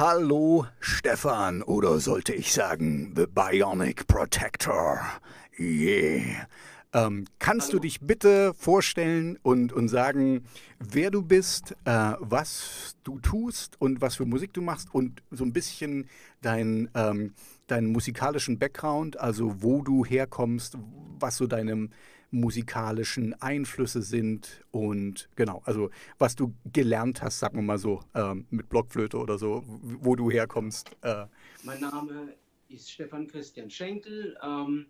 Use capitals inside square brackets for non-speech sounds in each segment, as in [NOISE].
Hallo Stefan oder sollte ich sagen The Bionic Protector. Yeah. Ähm, kannst Hallo. du dich bitte vorstellen und, und sagen, wer du bist, äh, was du tust und was für Musik du machst und so ein bisschen dein, ähm, deinen musikalischen Background, also wo du herkommst, was so deine musikalischen Einflüsse sind und genau, also was du gelernt hast, sagen wir mal so, ähm, mit Blockflöte oder so, wo du herkommst. Äh. Mein Name ist Stefan Christian Schenkel. Ähm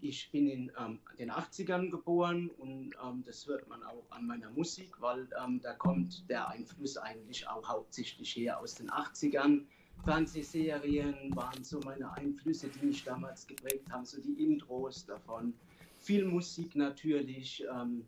ich bin in ähm, den 80ern geboren und ähm, das hört man auch an meiner Musik, weil ähm, da kommt der Einfluss eigentlich auch hauptsächlich her aus den 80ern. Fernsehserien waren so meine Einflüsse, die mich damals geprägt haben, so die Intros davon. Viel Musik natürlich, ähm,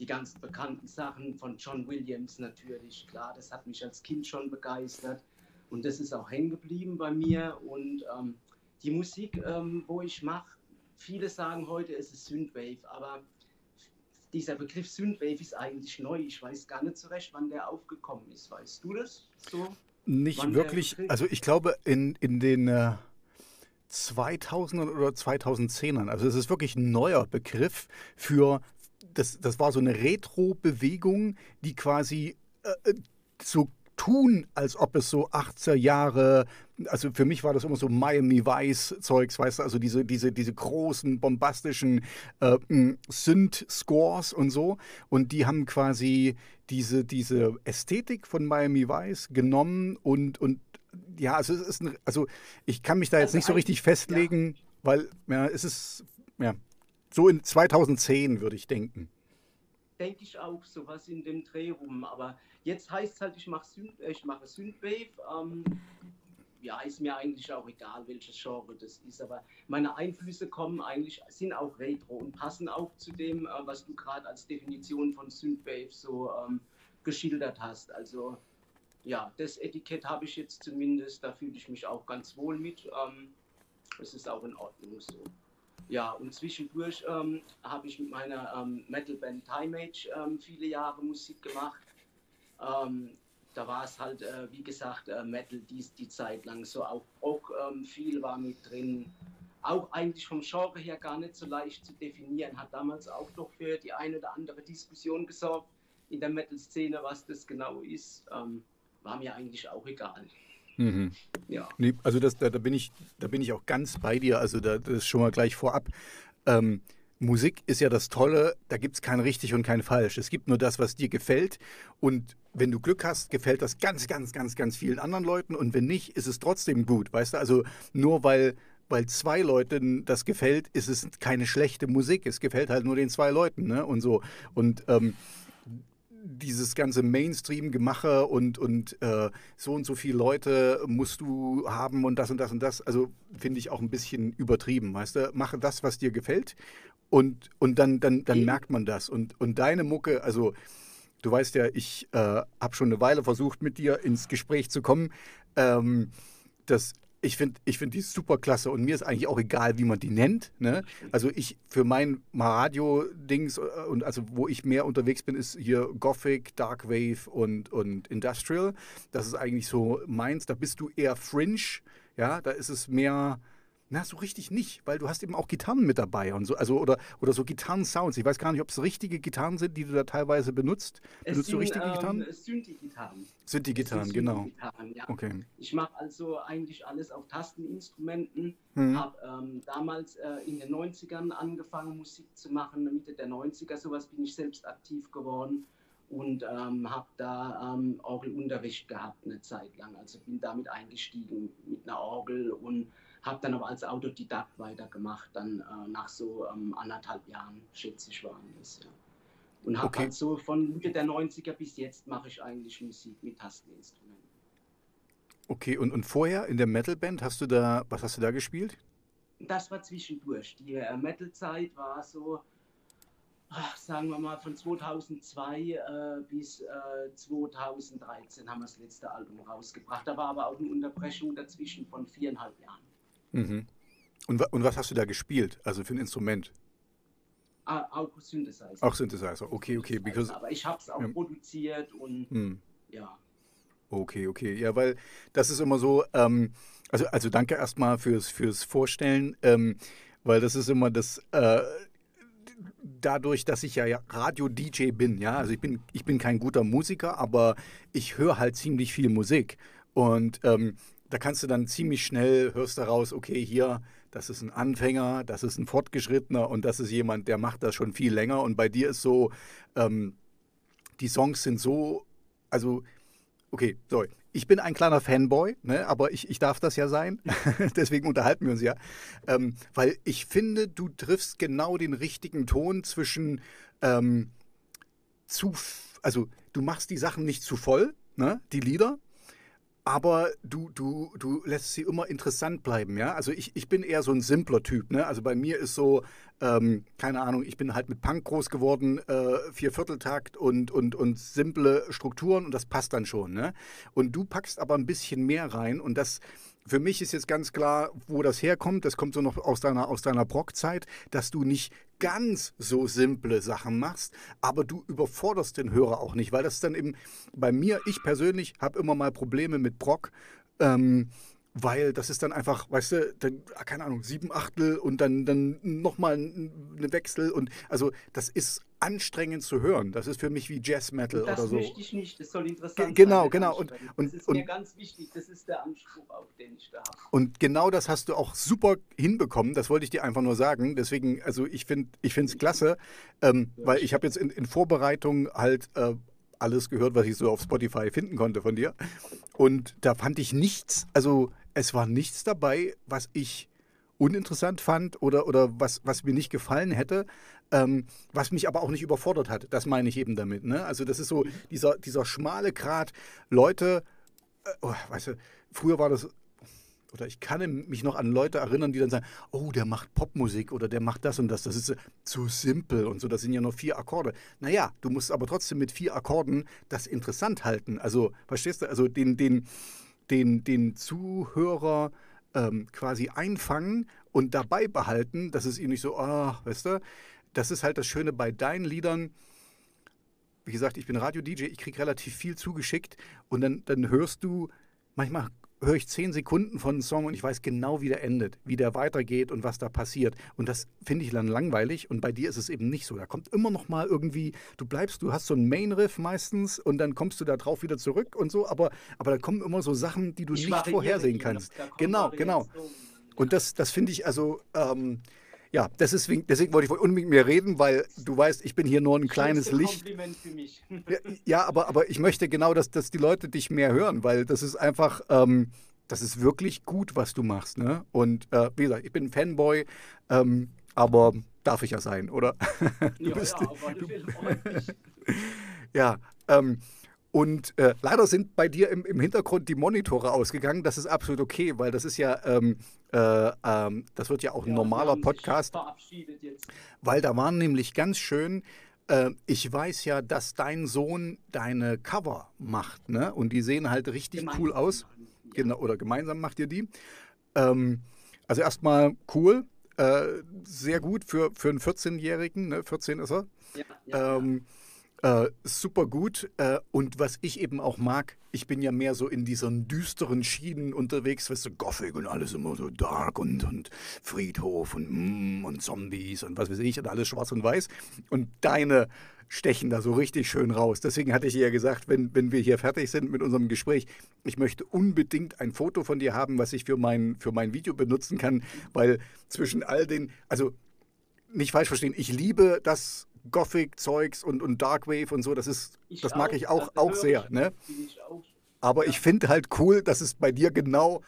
die ganz bekannten Sachen von John Williams natürlich, klar, das hat mich als Kind schon begeistert und das ist auch hängen geblieben bei mir und ähm, die Musik, ähm, wo ich mache, Viele sagen heute, es ist Synthwave, aber dieser Begriff Synthwave ist eigentlich neu. Ich weiß gar nicht so recht, wann der aufgekommen ist. Weißt du das so? Nicht wirklich. Also ich glaube in, in den äh, 2000ern oder 2010ern. Also es ist wirklich ein neuer Begriff für, das, das war so eine Retro-Bewegung, die quasi äh, so tun, als ob es so 80er Jahre, also für mich war das immer so Miami Vice Zeugs, weißt du, also diese, diese, diese großen, bombastischen äh, Synth-Scores und so. Und die haben quasi diese, diese Ästhetik von Miami Vice genommen und, und ja, also es ist ein, also ich kann mich da jetzt also nicht so richtig festlegen, ja. weil ja, es ist ja so in 2010 würde ich denken denke ich auch sowas in dem Dreh rum. Aber jetzt heißt es halt, ich mache Synth, ich mache Synthwave. Ähm, ja, ist mir eigentlich auch egal, welches Genre das ist. Aber meine Einflüsse kommen eigentlich, sind auch Retro und passen auch zu dem, äh, was du gerade als Definition von Synthwave so ähm, geschildert hast. Also ja, das Etikett habe ich jetzt zumindest, da fühle ich mich auch ganz wohl mit. Ähm, es ist auch in Ordnung so. Ja, und zwischendurch ähm, habe ich mit meiner ähm, Metalband Time Age ähm, viele Jahre Musik gemacht. Ähm, da war es halt, äh, wie gesagt, äh, Metal die, die Zeit lang so. Auch Rock ähm, viel war mit drin. Auch eigentlich vom Genre her gar nicht so leicht zu definieren. Hat damals auch doch für die eine oder andere Diskussion gesorgt in der Metal-Szene, was das genau ist. War mir eigentlich auch egal. Mhm. Ja. Nee, also das, da, da, bin ich, da bin ich auch ganz bei dir. Also da, das ist schon mal gleich vorab. Ähm, Musik ist ja das Tolle, da gibt es kein richtig und kein falsch. Es gibt nur das, was dir gefällt. Und wenn du Glück hast, gefällt das ganz, ganz, ganz, ganz vielen anderen Leuten. Und wenn nicht, ist es trotzdem gut. Weißt du, also nur weil, weil zwei Leuten das gefällt, ist es keine schlechte Musik. Es gefällt halt nur den zwei Leuten. Ne? Und so. Und ähm, dieses ganze Mainstream-Gemache und, und äh, so und so viele Leute musst du haben und das und das und das, also finde ich auch ein bisschen übertrieben, weißt du? Mache das, was dir gefällt und, und dann, dann, dann merkt man das. Und, und deine Mucke, also du weißt ja, ich äh, habe schon eine Weile versucht, mit dir ins Gespräch zu kommen. Ähm, das ich finde ich find die super klasse und mir ist eigentlich auch egal, wie man die nennt. Ne? Also ich für mein Radio-Dings äh, und also wo ich mehr unterwegs bin, ist hier Gothic, Dark Wave und, und Industrial. Das ist eigentlich so meins. Da bist du eher Fringe, ja, da ist es mehr na, so richtig nicht, weil du hast eben auch Gitarren mit dabei und so, also oder, oder so Gitarren-Sounds. Ich weiß gar nicht, ob es richtige Gitarren sind, die du da teilweise benutzt. Es benutzt sind, du richtige ähm, Gitarren? Synthi-Gitarren. Synthi-Gitarren, genau. Ja. Okay. Ich mache also eigentlich alles auf Tasteninstrumenten. Hm. Habe ähm, damals äh, in den 90ern angefangen, Musik zu machen, Mitte der 90er, sowas bin ich selbst aktiv geworden und ähm, habe da ähm, Orgelunterricht gehabt eine Zeit lang. Also bin damit eingestiegen mit einer Orgel und habe dann aber als Autodidakt weitergemacht, dann äh, nach so ähm, anderthalb Jahren, schätze ich, waren das. Ja. Und habe okay. halt so von Mitte der 90er bis jetzt mache ich eigentlich Musik mit Tasteninstrumenten. Okay, und, und vorher in der Metalband hast du da, was hast du da gespielt? Das war zwischendurch. Die äh, Metal-Zeit war so, ach, sagen wir mal, von 2002 äh, bis äh, 2013 haben wir das letzte Album rausgebracht. Da war aber auch eine Unterbrechung dazwischen von viereinhalb Jahren. Mhm. Und, und was hast du da gespielt? Also für ein Instrument? Ah, auch Synthesizer. Auch Synthesizer, okay, okay. Because, Aber ich habe es auch ja. produziert und hm. ja. Okay, okay. Ja, weil das ist immer so, ähm, also, also danke erstmal fürs, fürs Vorstellen, ähm, weil das ist immer das, äh, dadurch, dass ich ja Radio-DJ bin, ja, also ich bin, ich bin kein guter Musiker, aber ich höre halt ziemlich viel Musik. Und ähm, da kannst du dann ziemlich schnell, hörst daraus, okay, hier, das ist ein Anfänger, das ist ein Fortgeschrittener und das ist jemand, der macht das schon viel länger. Und bei dir ist so, ähm, die Songs sind so, also, okay, so, ich bin ein kleiner Fanboy, ne, aber ich, ich darf das ja sein. [LAUGHS] Deswegen unterhalten wir uns ja. Ähm, weil ich finde, du triffst genau den richtigen Ton zwischen ähm, zu, also du machst die Sachen nicht zu voll, ne, die Lieder, aber du, du, du lässt sie immer interessant bleiben, ja. Also ich, ich bin eher so ein simpler Typ, ne? Also bei mir ist so, ähm, keine Ahnung, ich bin halt mit Punk groß geworden, äh, Viervierteltakt und, und, und simple Strukturen und das passt dann schon, ne? Und du packst aber ein bisschen mehr rein und das für mich ist jetzt ganz klar, wo das herkommt. Das kommt so noch aus deiner, aus deiner Brockzeit, dass du nicht ganz so simple Sachen machst, aber du überforderst den Hörer auch nicht, weil das dann eben bei mir, ich persönlich habe immer mal Probleme mit Brock. Ähm, weil das ist dann einfach, weißt du, dann, ah, keine Ahnung, sieben Achtel und dann, dann nochmal ein Wechsel und also das ist anstrengend zu hören. Das ist für mich wie Jazz Metal oder so. Das möchte ich nicht, das soll interessant Ge genau, sein. Genau, genau. Und, das ist und, mir ganz wichtig, das ist der Anspruch auch, den ich da habe. Und genau das hast du auch super hinbekommen, das wollte ich dir einfach nur sagen. Deswegen, also ich finde es klasse, ähm, ja, weil ich habe jetzt in, in, Vorbereitung halt äh, alles gehört, was ich so auf Spotify finden konnte von dir. Und da fand ich nichts, also es war nichts dabei, was ich uninteressant fand oder, oder was, was mir nicht gefallen hätte, ähm, was mich aber auch nicht überfordert hat. Das meine ich eben damit. Ne? Also das ist so dieser, dieser schmale Grat. Leute, äh, oh, weißt du, früher war das, oder ich kann mich noch an Leute erinnern, die dann sagen, oh, der macht Popmusik oder der macht das und das. Das ist zu simpel und so. Das sind ja nur vier Akkorde. Naja, du musst aber trotzdem mit vier Akkorden das interessant halten. Also, verstehst du? Also den, den, den, den Zuhörer ähm, quasi einfangen und dabei behalten, dass es ihm nicht so, ah, oh, weißt du, das ist halt das Schöne bei deinen Liedern. Wie gesagt, ich bin Radio-DJ, ich kriege relativ viel zugeschickt und dann, dann hörst du, manchmal höre ich zehn Sekunden von einem Song und ich weiß genau, wie der endet, wie der weitergeht und was da passiert. Und das finde ich dann langweilig und bei dir ist es eben nicht so. Da kommt immer noch mal irgendwie, du bleibst, du hast so einen Main-Riff meistens und dann kommst du da drauf wieder zurück und so, aber, aber da kommen immer so Sachen, die du ich nicht vorhersehen kannst. Genau, genau. Und das, das finde ich also, ähm, ja, deswegen, deswegen wollte ich unbedingt mit mir reden, weil du weißt, ich bin hier nur ein kleines Licht. Kompliment für mich. Ja, ja, aber, aber ich möchte genau, dass, dass die Leute dich mehr hören, weil das ist einfach, ähm, das ist wirklich gut, was du machst. Ne? Und äh, wie gesagt, ich bin ein Fanboy, ähm, aber darf ich ja sein, oder? [LAUGHS] ja, bist, ja, aber du, [LAUGHS] ja, ähm, und äh, leider sind bei dir im, im, Hintergrund die Monitore ausgegangen. Das ist absolut okay, weil das ist ja, ähm, äh, ähm, das wird ja auch ein ja, normaler Podcast. Weil da waren nämlich ganz schön, äh, ich weiß ja, dass dein Sohn deine Cover macht, ne? Und die sehen halt richtig gemeinsam cool aus. Ja. Genau, oder gemeinsam macht ihr die. Ähm, also erstmal cool, äh, sehr gut für, für einen 14-Jährigen, ne? 14 ist er. Ja, ja, ähm, äh, super gut. Äh, und was ich eben auch mag, ich bin ja mehr so in diesen düsteren Schienen unterwegs, weißt du, Gothic und alles immer so dark und, und Friedhof und, mm, und Zombies und was weiß ich und alles schwarz und weiß. Und deine stechen da so richtig schön raus. Deswegen hatte ich ja gesagt, wenn, wenn wir hier fertig sind mit unserem Gespräch, ich möchte unbedingt ein Foto von dir haben, was ich für mein, für mein Video benutzen kann, weil zwischen all den, also nicht falsch verstehen, ich liebe das Gothic-Zeugs und, und Darkwave und so, das ist, ich das mag auch, ich auch, auch sehr. Ne? Ich auch. Aber ja. ich finde halt cool, dass es bei dir genau,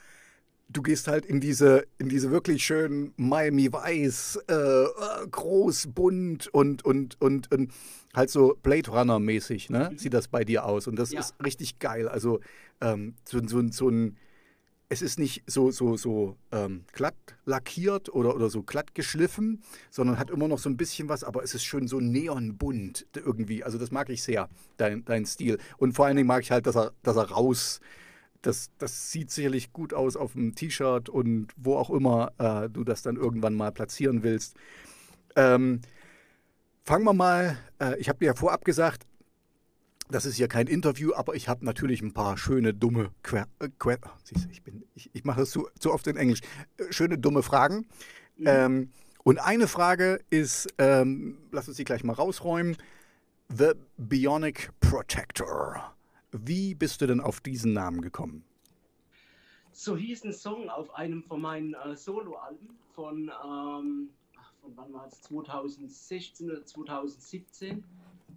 du gehst halt in diese, in diese wirklich schönen Miami Weiß, äh, groß, bunt und, und, und, und halt so Blade Runner-mäßig, ne? Mhm. Sieht das bei dir aus. Und das ja. ist richtig geil. Also ähm, so, so, so ein es ist nicht so, so, so ähm, glatt lackiert oder, oder so glatt geschliffen, sondern hat immer noch so ein bisschen was, aber es ist schön so neonbunt irgendwie. Also das mag ich sehr, dein, dein Stil. Und vor allen Dingen mag ich halt, dass er, dass er raus, das, das sieht sicherlich gut aus auf dem T-Shirt und wo auch immer äh, du das dann irgendwann mal platzieren willst. Ähm, fangen wir mal, äh, ich habe dir ja vorab gesagt, das ist ja kein Interview, aber ich habe natürlich ein paar schöne, dumme, que äh, que oh, ich, bin, ich, ich mache das zu, zu oft in Englisch, äh, schöne, dumme Fragen. Mhm. Ähm, und eine Frage ist, ähm, lass uns die gleich mal rausräumen, The Bionic Protector. Wie bist du denn auf diesen Namen gekommen? So hieß ein Song auf einem von meinen äh, Soloalben von, ähm, von wann war es, 2016 oder 2017.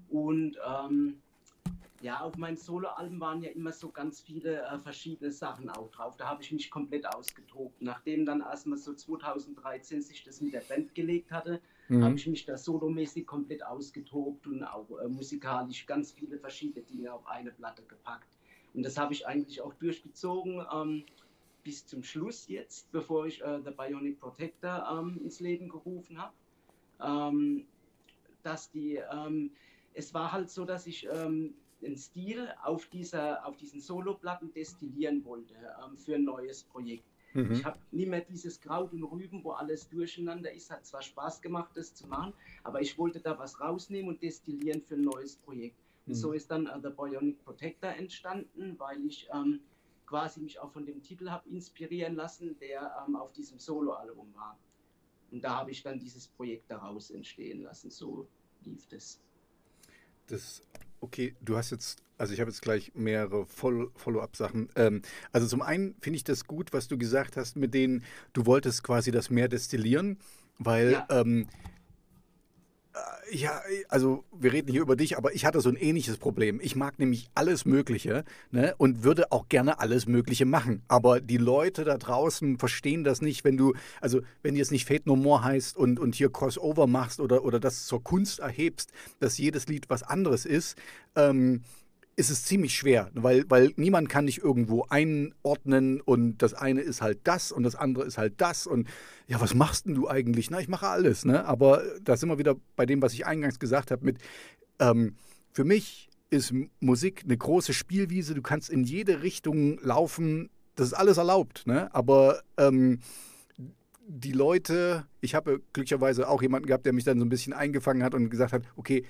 Und ähm, ja, auf meinen Soloalben waren ja immer so ganz viele äh, verschiedene Sachen auch drauf. Da habe ich mich komplett ausgetobt. Nachdem dann erstmal so 2013 sich das mit der Band gelegt hatte, mhm. habe ich mich da solomäßig komplett ausgetobt und auch äh, musikalisch ganz viele verschiedene Dinge auf eine Platte gepackt. Und das habe ich eigentlich auch durchgezogen. Ähm, bis zum Schluss jetzt, bevor ich äh, The Bionic Protector ähm, ins Leben gerufen habe. Ähm, dass die, ähm, es war halt so, dass ich ähm, den Stil auf, dieser, auf diesen Soloplatten destillieren wollte ähm, für ein neues Projekt. Mhm. Ich habe nie mehr dieses Kraut und Rüben, wo alles durcheinander ist. Hat zwar Spaß gemacht, das zu machen, aber ich wollte da was rausnehmen und destillieren für ein neues Projekt. Und mhm. so ist dann uh, The Bionic Protector entstanden, weil ich ähm, quasi mich auch von dem Titel habe inspirieren lassen, der ähm, auf diesem Soloalbum war. Und da habe ich dann dieses Projekt daraus entstehen lassen. So lief das. Das, okay, du hast jetzt, also ich habe jetzt gleich mehrere Follow-up-Sachen. Ähm, also zum einen finde ich das gut, was du gesagt hast, mit denen du wolltest quasi das mehr destillieren, weil ja. ähm, ja, also wir reden hier über dich, aber ich hatte so ein ähnliches Problem. Ich mag nämlich alles Mögliche ne, und würde auch gerne alles Mögliche machen. Aber die Leute da draußen verstehen das nicht, wenn du, also wenn jetzt nicht Fate No More heißt und, und hier Crossover machst oder, oder das zur Kunst erhebst, dass jedes Lied was anderes ist. Ähm, ist es ziemlich schwer, weil, weil niemand kann dich irgendwo einordnen und das eine ist halt das und das andere ist halt das und ja, was machst denn du eigentlich? Na, ich mache alles, ne? Aber da sind wir wieder bei dem, was ich eingangs gesagt habe mit, ähm, für mich ist Musik eine große Spielwiese, du kannst in jede Richtung laufen, das ist alles erlaubt, ne? Aber ähm, die Leute, ich habe glücklicherweise auch jemanden gehabt, der mich dann so ein bisschen eingefangen hat und gesagt hat, okay,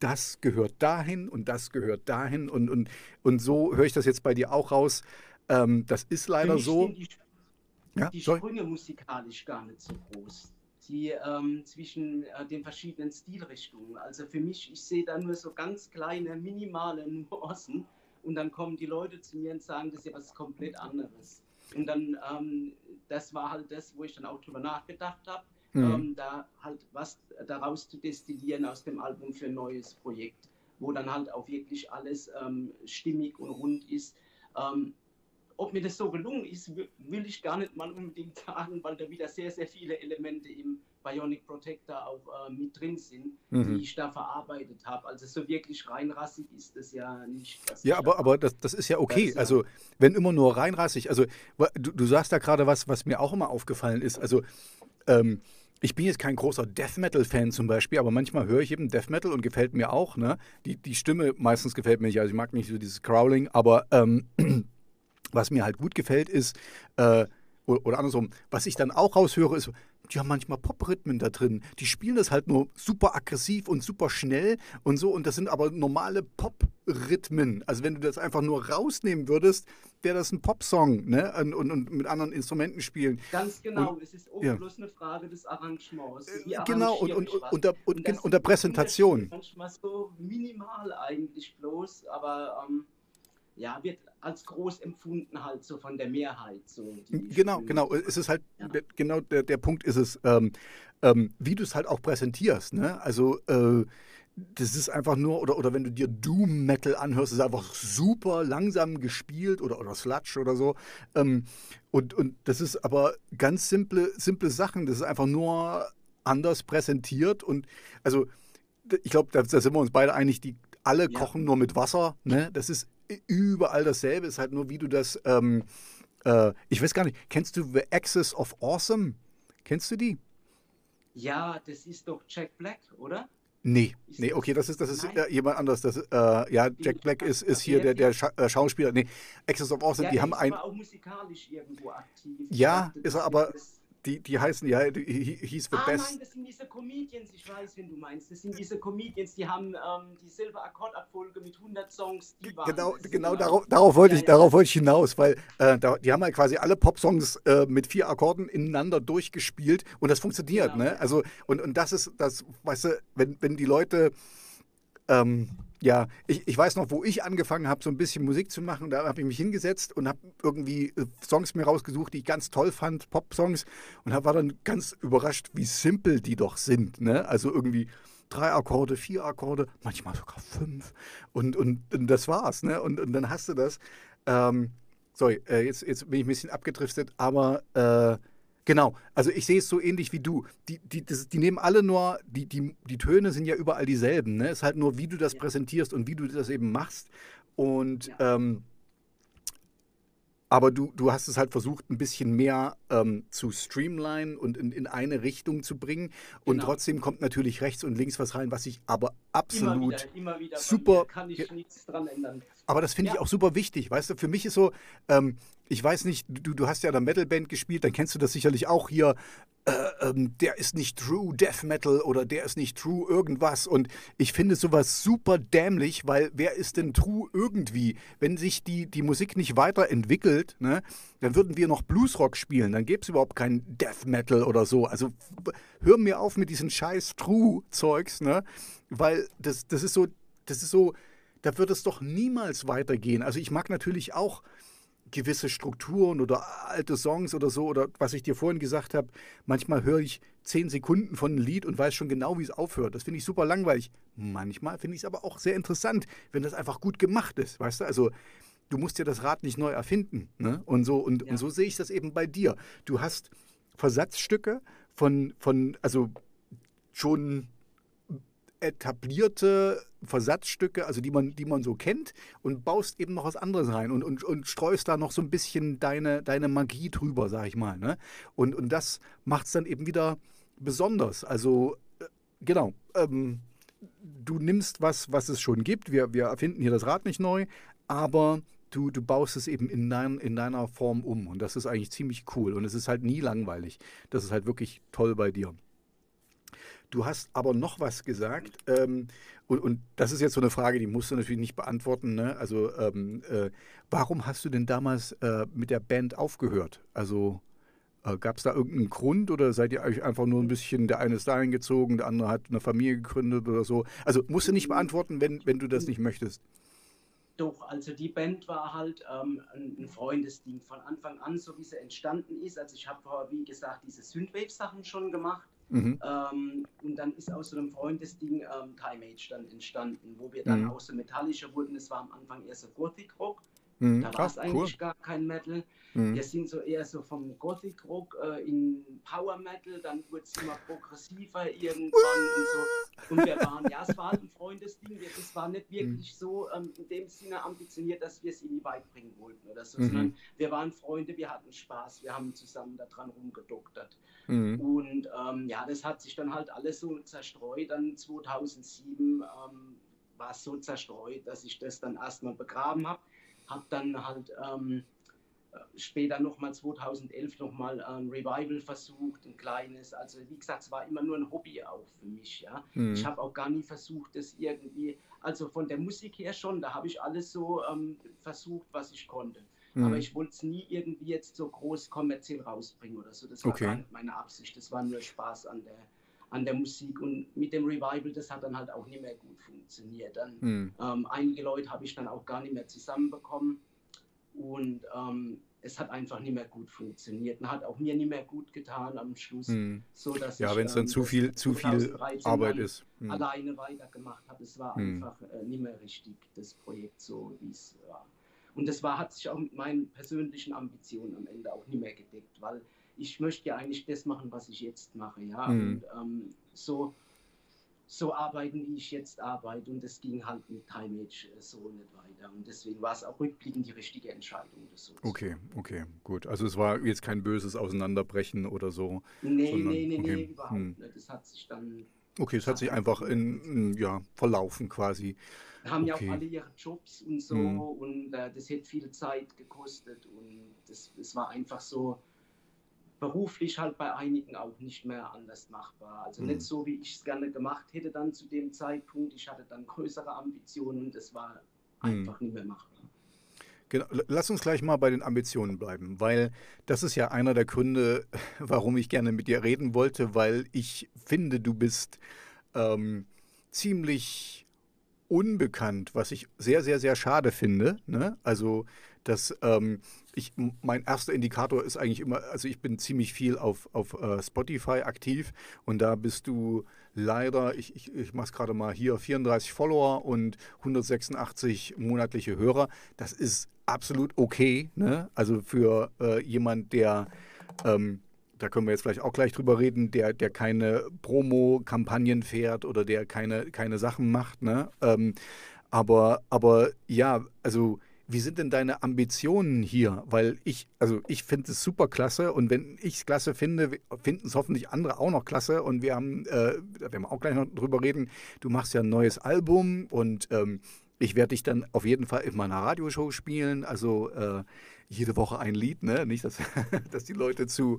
das gehört dahin und das gehört dahin. Und, und, und so höre ich das jetzt bei dir auch raus. Ähm, das ist leider so. Die, ja, die Sprünge musikalisch gar nicht so groß. Die ähm, zwischen äh, den verschiedenen Stilrichtungen. Also für mich, ich sehe da nur so ganz kleine, minimale Nuancen und dann kommen die Leute zu mir und sagen, das ist ja was komplett anderes. Und dann, ähm, das war halt das, wo ich dann auch drüber nachgedacht habe mhm. ähm, da halt was daraus zu destillieren aus dem Album für ein neues Projekt, wo dann halt auch wirklich alles ähm, stimmig und rund ist. Ähm, ob mir das so gelungen ist, will ich gar nicht mal unbedingt [LAUGHS] sagen, weil da wieder sehr, sehr viele Elemente im Bionic Protector auch äh, mit drin sind, mhm. die ich da verarbeitet habe. Also so wirklich reinrassig ist das ja nicht. Ja, aber, aber das, das ist ja okay. Ist, also wenn immer nur reinrassig, also du, du sagst da gerade was, was mir auch immer aufgefallen ist. Also ähm, ich bin jetzt kein großer Death Metal-Fan zum Beispiel, aber manchmal höre ich eben Death Metal und gefällt mir auch. Ne? Die, die Stimme meistens gefällt mir nicht. Also ich mag nicht so dieses Crowling, aber ähm, [CLEARS THROAT] was mir halt gut gefällt ist, äh, oder, oder andersrum, was ich dann auch raushöre, ist, die haben manchmal Pop-Rhythmen da drin. Die spielen das halt nur super aggressiv und super schnell und so. Und das sind aber normale Pop-Rhythmen. Also wenn du das einfach nur rausnehmen würdest, wäre das ein Popsong, ne? Und, und, und, mit anderen Instrumenten spielen. Ganz genau. Und, es ist auch ja. bloß eine Frage des Arrangements. Äh, genau. Und, und, und, der, und, und der Präsentation. Manchmal so minimal eigentlich bloß, aber ähm, ja, wird als groß empfunden halt so von der Mehrheit. So genau, genau. Es ist halt, ja. der, genau der, der Punkt ist es, ähm, ähm, wie du es halt auch präsentierst. Ne? Also äh, das ist einfach nur, oder, oder wenn du dir Doom Metal anhörst, ist einfach super langsam gespielt oder, oder Sludge oder so. Ähm, und, und das ist aber ganz simple, simple Sachen. Das ist einfach nur anders präsentiert. Und also ich glaube, da, da, sind wir uns beide einig, die alle ja. kochen nur mit Wasser. Ne? Das ist überall dasselbe, ist halt nur, wie du das. Ähm, äh, ich weiß gar nicht, kennst du The Axis of Awesome? Kennst du die? Ja, das ist doch Jack Black, oder? Nee, ist nee, okay, das ist, das ist äh, jemand anderes. Das, äh, ja, Jack Black ist, ist hier der, der Scha äh, Schauspieler. Nee, Access of Awesome, ja, die haben ein. auch musikalisch irgendwo aktiv. Ja, ist er, aber die, die heißen ja, die, hieß The ah, Best. Nein, das sind diese Comedians, ich weiß, wen du meinst. Das sind diese Comedians, die haben ähm, dieselbe Akkordabfolge mit 100 Songs. Die genau, genau darauf, darauf, wollte ja, ich, ja. darauf wollte ich hinaus, weil äh, da, die haben halt quasi alle Popsongs äh, mit vier Akkorden ineinander durchgespielt und das funktioniert, genau. ne? Also, und, und das ist, das, weißt du, wenn, wenn die Leute. Ähm, ja, ich, ich weiß noch, wo ich angefangen habe, so ein bisschen Musik zu machen. Da habe ich mich hingesetzt und habe irgendwie äh, Songs mir rausgesucht, die ich ganz toll fand, Pop-Songs. Und hab, war dann ganz überrascht, wie simpel die doch sind. Ne? Also irgendwie drei Akkorde, vier Akkorde, manchmal sogar fünf. Und, und, und das war's. Ne? Und, und dann hast du das. Ähm, sorry, äh, jetzt, jetzt bin ich ein bisschen abgedriftet, aber äh, Genau, also ich sehe es so ähnlich wie du. Die, die, das, die nehmen alle nur, die, die, die Töne sind ja überall dieselben. Ne? Es ist halt nur, wie du das ja. präsentierst und wie du das eben machst. Und ja. ähm, aber du, du hast es halt versucht, ein bisschen mehr ähm, zu streamline und in, in eine Richtung zu bringen. Und genau. trotzdem kommt natürlich rechts und links was rein, was ich aber absolut immer wieder, immer wieder super. kann ich nichts dran ändern. Aber das finde ja. ich auch super wichtig. Weißt du, für mich ist so, ähm, ich weiß nicht, du, du hast ja in der Metalband gespielt, dann kennst du das sicherlich auch hier. Äh, ähm, der ist nicht True Death Metal oder der ist nicht True irgendwas. Und ich finde sowas super dämlich, weil wer ist denn True irgendwie? Wenn sich die, die Musik nicht weiterentwickelt, ne, dann würden wir noch Bluesrock spielen. Dann gäbe es überhaupt kein Death Metal oder so. Also hör mir auf mit diesen scheiß True-Zeugs, ne? Weil das, das ist so, das ist so, da wird es doch niemals weitergehen. Also ich mag natürlich auch gewisse Strukturen oder alte Songs oder so, oder was ich dir vorhin gesagt habe, manchmal höre ich zehn Sekunden von einem Lied und weiß schon genau, wie es aufhört. Das finde ich super langweilig. Manchmal finde ich es aber auch sehr interessant, wenn das einfach gut gemacht ist, weißt du? Also du musst ja das Rad nicht neu erfinden. Ne? Und so, und, ja. und so sehe ich das eben bei dir. Du hast Versatzstücke von, von also schon etablierte Versatzstücke, also die man, die man so kennt, und baust eben noch was anderes rein und, und, und streust da noch so ein bisschen deine, deine Magie drüber, sag ich mal. Ne? Und, und das macht es dann eben wieder besonders. Also, äh, genau. Ähm, du nimmst was, was es schon gibt. Wir, wir erfinden hier das Rad nicht neu, aber du, du baust es eben in, dein, in deiner Form um. Und das ist eigentlich ziemlich cool. Und es ist halt nie langweilig. Das ist halt wirklich toll bei dir. Du hast aber noch was gesagt, ähm, und, und, das ist jetzt so eine Frage, die musst du natürlich nicht beantworten. Ne? Also, ähm, äh, warum hast du denn damals äh, mit der Band aufgehört? Also, äh, gab es da irgendeinen Grund oder seid ihr euch einfach nur ein bisschen, der eine ist dahin gezogen, der andere hat eine Familie gegründet oder so? Also, musst du nicht beantworten, wenn, wenn du das nicht möchtest. Doch, also die Band war halt ähm, ein Freundesding von Anfang an, so wie sie entstanden ist. Also ich habe vorher, wie gesagt, diese Synthwave-Sachen schon gemacht Mhm. Ähm, und dann ist aus so einem Freundesding ähm, Time Age dann entstanden, wo wir dann mhm. auch so metallischer wurden. Das war am Anfang eher so Gothic Rock. Mhm. Da war es eigentlich cool. gar kein Metal. Mhm. Wir sind so eher so vom Gothic Rock äh, in Power Metal, dann wurde es immer progressiver irgendwann und so. Und wir waren, ja, es war halt ein Freundesding. Es war nicht wirklich mhm. so ähm, in dem Sinne ambitioniert, dass wir es irgendwie weit bringen wollten oder so, mhm. sondern wir waren Freunde, wir hatten Spaß, wir haben zusammen daran rumgedoktert. Mhm. Und ähm, ja, das hat sich dann halt alles so zerstreut. Dann 2007 ähm, war es so zerstreut, dass ich das dann erstmal begraben habe habe dann halt ähm, später nochmal 2011 nochmal ein Revival versucht, ein kleines. Also wie gesagt, es war immer nur ein Hobby auch für mich. Ja. Mhm. Ich habe auch gar nie versucht, das irgendwie, also von der Musik her schon, da habe ich alles so ähm, versucht, was ich konnte. Mhm. Aber ich wollte es nie irgendwie jetzt so groß kommerziell rausbringen oder so. Das war okay. gar nicht meine Absicht. Das war nur Spaß an der, an der Musik und mit dem Revival, das hat dann halt auch nicht mehr gut funktioniert. Dann mhm. ähm, einige Leute habe ich dann auch gar nicht mehr zusammenbekommen und ähm, es hat einfach nicht mehr gut funktioniert und hat auch mir nicht mehr gut getan am Schluss. Mhm. So, dass ja, wenn es dann ähm, zu viel, zu viel Arbeit ist. Mhm. Alleine weitergemacht habe. Es war hm. einfach äh, nicht mehr richtig, das Projekt so, wie es war. Und das war, hat sich auch mit meinen persönlichen Ambitionen am Ende auch nicht mehr gedeckt, weil ich möchte ja eigentlich das machen, was ich jetzt mache, ja. Mhm. Und ähm, so, so arbeiten, wie ich jetzt arbeite. Und das ging halt mit Time Age äh, so nicht weiter. Und deswegen war es auch rückblickend die richtige Entscheidung. So okay, okay, gut. Also es war jetzt kein böses Auseinanderbrechen oder so. Nee, sondern, nee, nee, okay. nee, überhaupt hm. nicht. Das hat sich dann. Okay, es hat sich einfach in, in, ja, verlaufen quasi. Wir haben okay. ja auch alle ihre Jobs und so hm. und äh, das hätte viel Zeit gekostet und das, das war einfach so, beruflich halt bei einigen auch nicht mehr anders machbar. Also mhm. nicht so, wie ich es gerne gemacht hätte dann zu dem Zeitpunkt. Ich hatte dann größere Ambitionen und es war mhm. einfach nicht mehr machbar. Genau. Lass uns gleich mal bei den Ambitionen bleiben, weil das ist ja einer der Gründe, [LAUGHS] warum ich gerne mit dir reden wollte, weil ich finde, du bist ähm, ziemlich unbekannt, was ich sehr, sehr, sehr schade finde. Ne? Also, dass ähm, ich, mein erster Indikator ist eigentlich immer, also ich bin ziemlich viel auf, auf uh, Spotify aktiv und da bist du leider, ich, ich, ich mache es gerade mal hier, 34 Follower und 186 monatliche Hörer. Das ist absolut okay. Ne? Also für äh, jemand, der ähm, da können wir jetzt vielleicht auch gleich drüber reden, der, der keine Promo-Kampagnen fährt oder der keine, keine Sachen macht. Ne? Ähm, aber, aber ja, also wie sind denn deine Ambitionen hier? Weil ich, also ich finde es super klasse und wenn ich es klasse finde, finden es hoffentlich andere auch noch klasse und wir haben, äh, wir haben auch gleich noch drüber reden, du machst ja ein neues Album und ähm, ich werde dich dann auf jeden Fall in meiner Radioshow spielen, also äh, jede Woche ein Lied, ne? Nicht, dass, [LAUGHS] dass die Leute zu,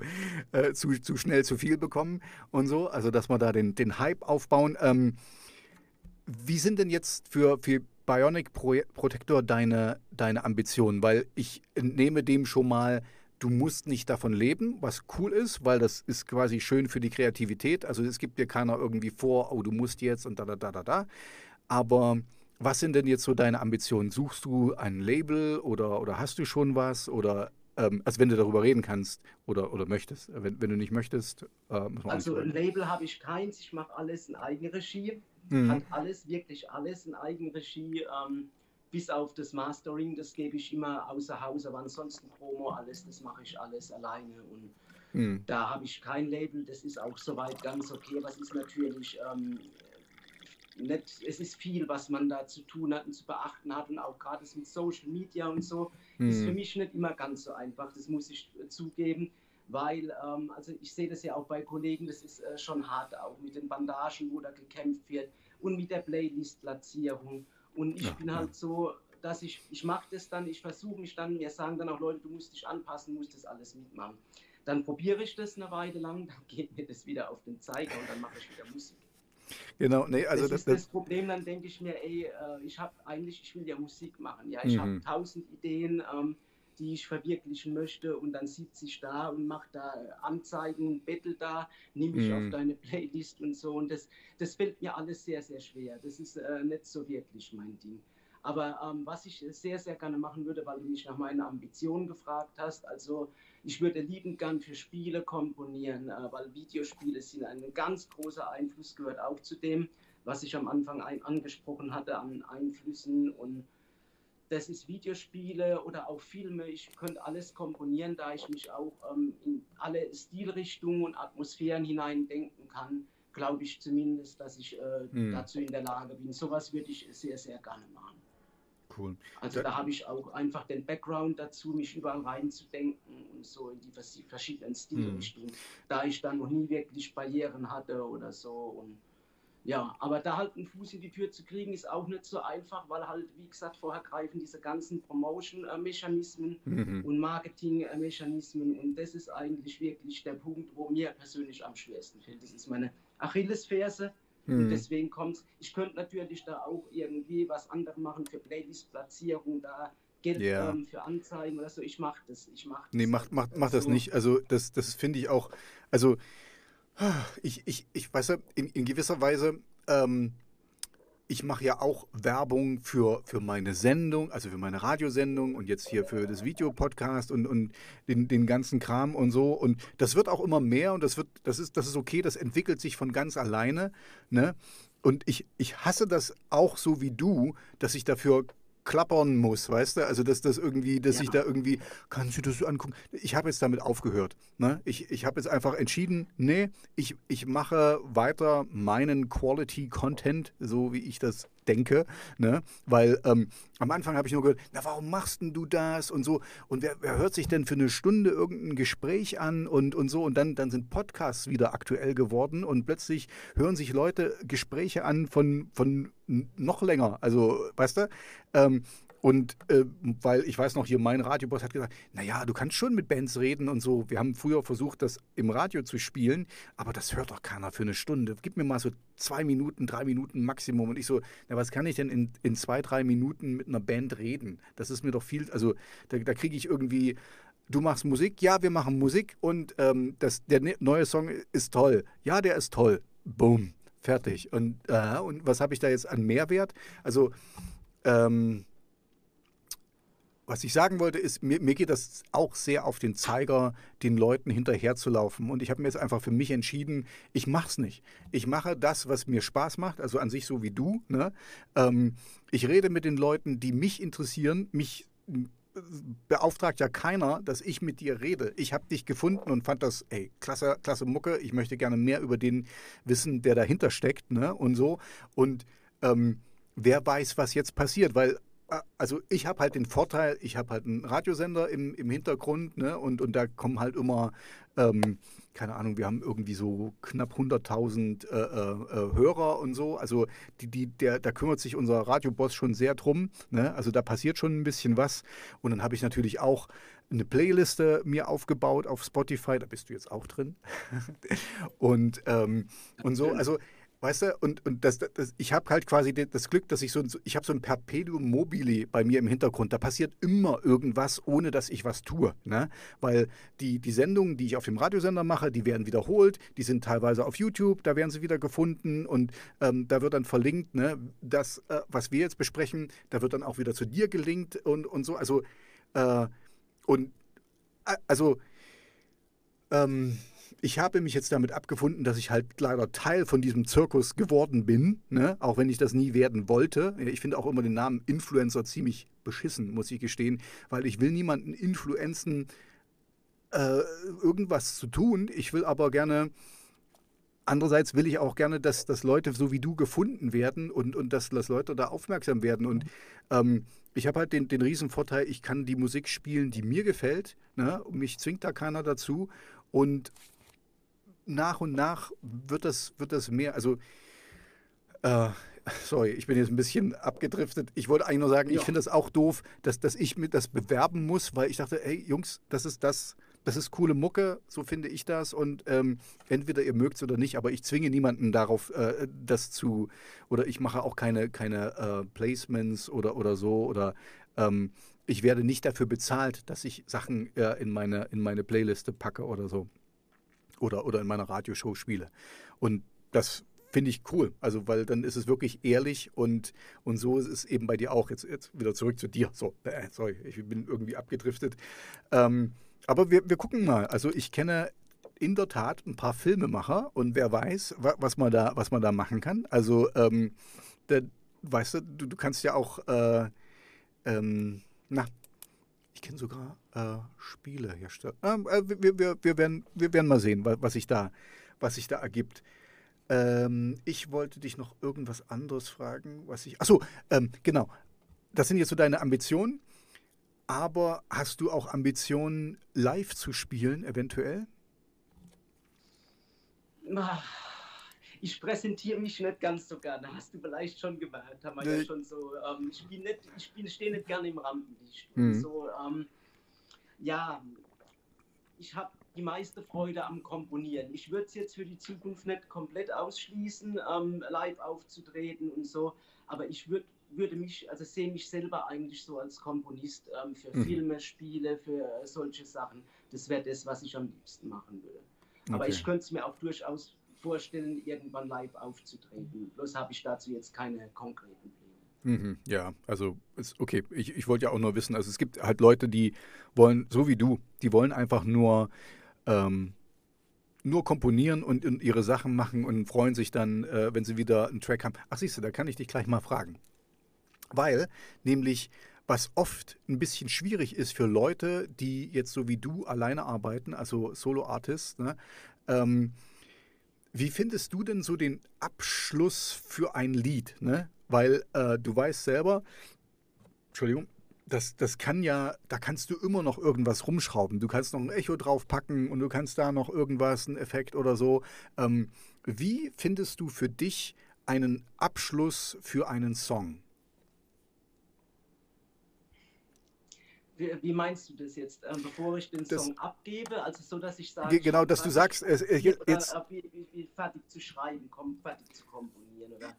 äh, zu, zu schnell zu viel bekommen und so. Also, dass wir da den, den Hype aufbauen. Ähm, wie sind denn jetzt für, für Bionic Pro Protector deine, deine Ambitionen? Weil ich nehme dem schon mal, du musst nicht davon leben, was cool ist, weil das ist quasi schön für die Kreativität. Also es gibt dir keiner irgendwie vor, oh, du musst jetzt und da, da, da, da, da. Aber was sind denn jetzt so deine Ambitionen? Suchst du ein Label oder, oder hast du schon was? Oder ähm, also wenn du darüber reden kannst oder, oder möchtest. Wenn, wenn du nicht möchtest, äh, Also ein Label habe ich keins, ich mache alles in Eigenregie. Mhm. Kann alles, wirklich alles in Eigenregie. Ähm, bis auf das Mastering, das gebe ich immer außer Haus, aber ansonsten Promo, alles, das mache ich alles alleine und mhm. da habe ich kein Label, das ist auch soweit ganz okay. Was ist natürlich ähm, nicht, es ist viel, was man da zu tun hat und zu beachten hat und auch gerade mit Social Media und so mhm. ist für mich nicht immer ganz so einfach, das muss ich äh, zugeben, weil, ähm, also ich sehe das ja auch bei Kollegen, das ist äh, schon hart auch mit den Bandagen, wo da gekämpft wird und mit der Playlist-Platzierung und ich ja, bin halt ja. so, dass ich, ich mache das dann, ich versuche mich dann, mir sagen dann auch Leute, du musst dich anpassen, musst das alles mitmachen. Dann probiere ich das eine Weile lang, [LAUGHS] dann geht mir das wieder auf den Zeiger und dann mache ich wieder Musik. Genau, nee, also das, das ist das, Problem, dann denke ich mir, ey, äh, ich habe eigentlich, ich will ja Musik machen, ja, ich mhm. habe tausend Ideen, ähm, die ich verwirklichen möchte und dann sitze ich da und mache da Anzeigen, bettel da, nehme mich mhm. auf deine Playlist und so und das, das fällt mir alles sehr, sehr schwer. Das ist äh, nicht so wirklich mein Ding. Aber ähm, was ich sehr, sehr gerne machen würde, weil du mich nach meinen Ambitionen gefragt hast, also ich würde liebend gern für Spiele komponieren, äh, weil Videospiele sind ein ganz großer Einfluss, gehört auch zu dem, was ich am Anfang ein, angesprochen hatte an Einflüssen und das ist Videospiele oder auch Filme. Ich könnte alles komponieren, da ich mich auch ähm, in alle Stilrichtungen und Atmosphären hineindenken kann. Glaube ich zumindest, dass ich äh, hm. dazu in der Lage bin. Sowas würde ich sehr, sehr gerne machen. Cool. Also da, da habe ich auch einfach den Background dazu, mich überall reinzudenken und so in die verschiedenen Stilrichtungen, mhm. da ich dann noch nie wirklich Barrieren hatte oder so. Und ja, aber da halt einen Fuß in die Tür zu kriegen, ist auch nicht so einfach, weil halt, wie gesagt, vorher greifen diese ganzen Promotion-Mechanismen mhm. und Marketing-Mechanismen und das ist eigentlich wirklich der Punkt, wo mir persönlich am schwersten fällt. Das ist meine Achillesferse und mhm. deswegen kommt ich könnte natürlich da auch irgendwie was anderes machen für Playlist-Platzierung, da Geld yeah. ähm, für Anzeigen oder so. Ich mache das, ich mache Nee, mach, mach, mach das so. nicht. Also das, das finde ich auch, also ich, ich, ich weiß ja, in, in gewisser Weise ähm, ich mache ja auch Werbung für, für meine Sendung, also für meine Radiosendung und jetzt hier für das Videopodcast und, und den, den ganzen Kram und so. Und das wird auch immer mehr und das wird, das ist, das ist okay, das entwickelt sich von ganz alleine. Ne? Und ich, ich hasse das auch so wie du, dass ich dafür klappern muss, weißt du? Also, dass das irgendwie, dass ja. ich da irgendwie, kannst du das so angucken? Ich habe jetzt damit aufgehört. Ne? Ich, ich habe jetzt einfach entschieden, nee, ich, ich mache weiter meinen Quality-Content, so wie ich das denke, ne? weil ähm, am Anfang habe ich nur gehört, na warum machst denn du das und so? Und wer, wer, hört sich denn für eine Stunde irgendein Gespräch an und, und so? Und dann, dann sind Podcasts wieder aktuell geworden und plötzlich hören sich Leute Gespräche an von, von noch länger, also weißt du, ähm, und äh, weil ich weiß noch, hier mein Radioboss hat gesagt, naja, du kannst schon mit Bands reden und so. Wir haben früher versucht, das im Radio zu spielen, aber das hört doch keiner für eine Stunde. Gib mir mal so zwei Minuten, drei Minuten Maximum. Und ich so, na, was kann ich denn in, in zwei, drei Minuten mit einer Band reden? Das ist mir doch viel, also da, da kriege ich irgendwie du machst Musik, ja, wir machen Musik und ähm, das, der ne-, neue Song ist toll. Ja, der ist toll. Boom, fertig. Und, äh, und was habe ich da jetzt an Mehrwert? Also, ähm, was ich sagen wollte, ist, mir, mir, geht das auch sehr auf den Zeiger, den Leuten hinterherzulaufen. Und ich habe mir jetzt einfach für mich entschieden, ich mache es nicht. Ich mache das, was mir Spaß macht, also an sich so wie du. Ne? Ähm, ich rede mit den Leuten, die mich interessieren. Mich beauftragt ja keiner, dass ich mit dir rede. Ich habe dich gefunden und fand das, ey, klasse, klasse Mucke. Ich möchte gerne mehr über den wissen, der dahinter steckt, ne? Und so. Und ähm, wer weiß, was jetzt passiert, weil also ich habe halt den Vorteil, ich habe halt einen Radiosender im, im Hintergrund ne? und, und da kommen halt immer ähm, keine Ahnung, wir haben irgendwie so knapp 100.000 äh, äh, Hörer und so. Also die, die, der, da kümmert sich unser Radioboss schon sehr drum. Ne? Also da passiert schon ein bisschen was. Und dann habe ich natürlich auch eine Playliste mir aufgebaut auf Spotify. Da bist du jetzt auch drin. [LAUGHS] und, ähm, und so. Also Weißt du, und, und das, das, ich habe halt quasi das Glück, dass ich so, ich habe so ein Perpetuum mobile bei mir im Hintergrund. Da passiert immer irgendwas, ohne dass ich was tue. Ne? Weil die, die Sendungen, die ich auf dem Radiosender mache, die werden wiederholt, die sind teilweise auf YouTube, da werden sie wieder gefunden und ähm, da wird dann verlinkt, ne? das, äh, was wir jetzt besprechen, da wird dann auch wieder zu dir gelinkt und, und so. Also, äh, und, äh, also, ähm, ich habe mich jetzt damit abgefunden, dass ich halt leider Teil von diesem Zirkus geworden bin, ne? auch wenn ich das nie werden wollte. Ich finde auch immer den Namen Influencer ziemlich beschissen, muss ich gestehen, weil ich will niemanden influenzen, äh, irgendwas zu tun. Ich will aber gerne, andererseits will ich auch gerne, dass, dass Leute so wie du gefunden werden und, und dass, dass Leute da aufmerksam werden. Und ähm, ich habe halt den, den riesen ich kann die Musik spielen, die mir gefällt. Ne? Mich zwingt da keiner dazu. Und nach und nach wird das, wird das mehr. Also, äh, [LAUGHS] sorry, ich bin jetzt ein bisschen abgedriftet. Ich wollte eigentlich nur sagen, ja. ich finde das auch doof, dass, dass ich mir das bewerben muss, weil ich dachte, ey, Jungs, das ist das. Das ist coole Mucke, so finde ich das. Und ähm, entweder ihr mögt es oder nicht, aber ich zwinge niemanden darauf, äh, das zu. Oder ich mache auch keine, keine äh, Placements oder, oder so. Oder ähm, ich werde nicht dafür bezahlt, dass ich Sachen äh, in, meine, in meine Playliste packe oder so oder, oder in meiner Radioshow spiele. Und das finde ich cool. Also, weil dann ist es wirklich ehrlich und, und so ist es eben bei dir auch. Jetzt, jetzt wieder zurück zu dir. So, äh, sorry, ich bin irgendwie abgedriftet. Ähm, aber wir, wir gucken mal. Also, ich kenne in der Tat ein paar Filmemacher und wer weiß, was man da, was man da machen kann. Also, ähm, der, weißt du, du, du kannst ja auch, äh, ähm, na, ich kenne sogar äh, Spielehersteller. Ähm, äh, wir, wir, wir, werden, wir werden mal sehen, was sich da, was sich da ergibt. Ähm, ich wollte dich noch irgendwas anderes fragen, was ich. Achso, ähm, genau. Das sind jetzt so deine Ambitionen. Aber hast du auch Ambitionen, live zu spielen, eventuell? Ach ich präsentiere mich nicht ganz so gerne. Hast du vielleicht schon gemerkt, haben wir nee. ja schon so. Ähm, ich bin nicht, ich bin, stehe nicht gerne im Rampenlicht. Mhm. So, ähm, ja, ich habe die meiste Freude am Komponieren. Ich würde es jetzt für die Zukunft nicht komplett ausschließen, ähm, live aufzutreten und so, aber ich würde würde mich, also sehe mich selber eigentlich so als Komponist ähm, für mhm. Filme, Spiele, für äh, solche Sachen. Das wäre das, was ich am liebsten machen würde. Aber okay. ich könnte es mir auch durchaus vorstellen, irgendwann live aufzutreten. Bloß habe ich dazu jetzt keine konkreten Pläne. Mhm, ja, also ist okay. Ich, ich wollte ja auch nur wissen, also es gibt halt Leute, die wollen, so wie du, die wollen einfach nur ähm, nur komponieren und, und, ihre Sachen machen und freuen sich dann, äh, wenn sie wieder einen Track haben. Ach siehst du, da kann ich dich gleich mal fragen. Weil nämlich was oft ein bisschen schwierig ist für Leute, die jetzt so wie du alleine arbeiten, also Solo-Artists, ne, ähm, wie findest du denn so den Abschluss für ein Lied? Ne? Weil äh, du weißt selber, Entschuldigung, das, das kann ja, da kannst du immer noch irgendwas rumschrauben. Du kannst noch ein Echo draufpacken und du kannst da noch irgendwas, einen Effekt oder so. Ähm, wie findest du für dich einen Abschluss für einen Song? Wie, wie, meinst du das jetzt? Ähm, bevor ich den das, Song abgebe, also so, dass ich sage. Genau, dass du sagst, es, es, jetzt. Oder, fertig zu schreiben, kom, fertig zu komponieren, oder?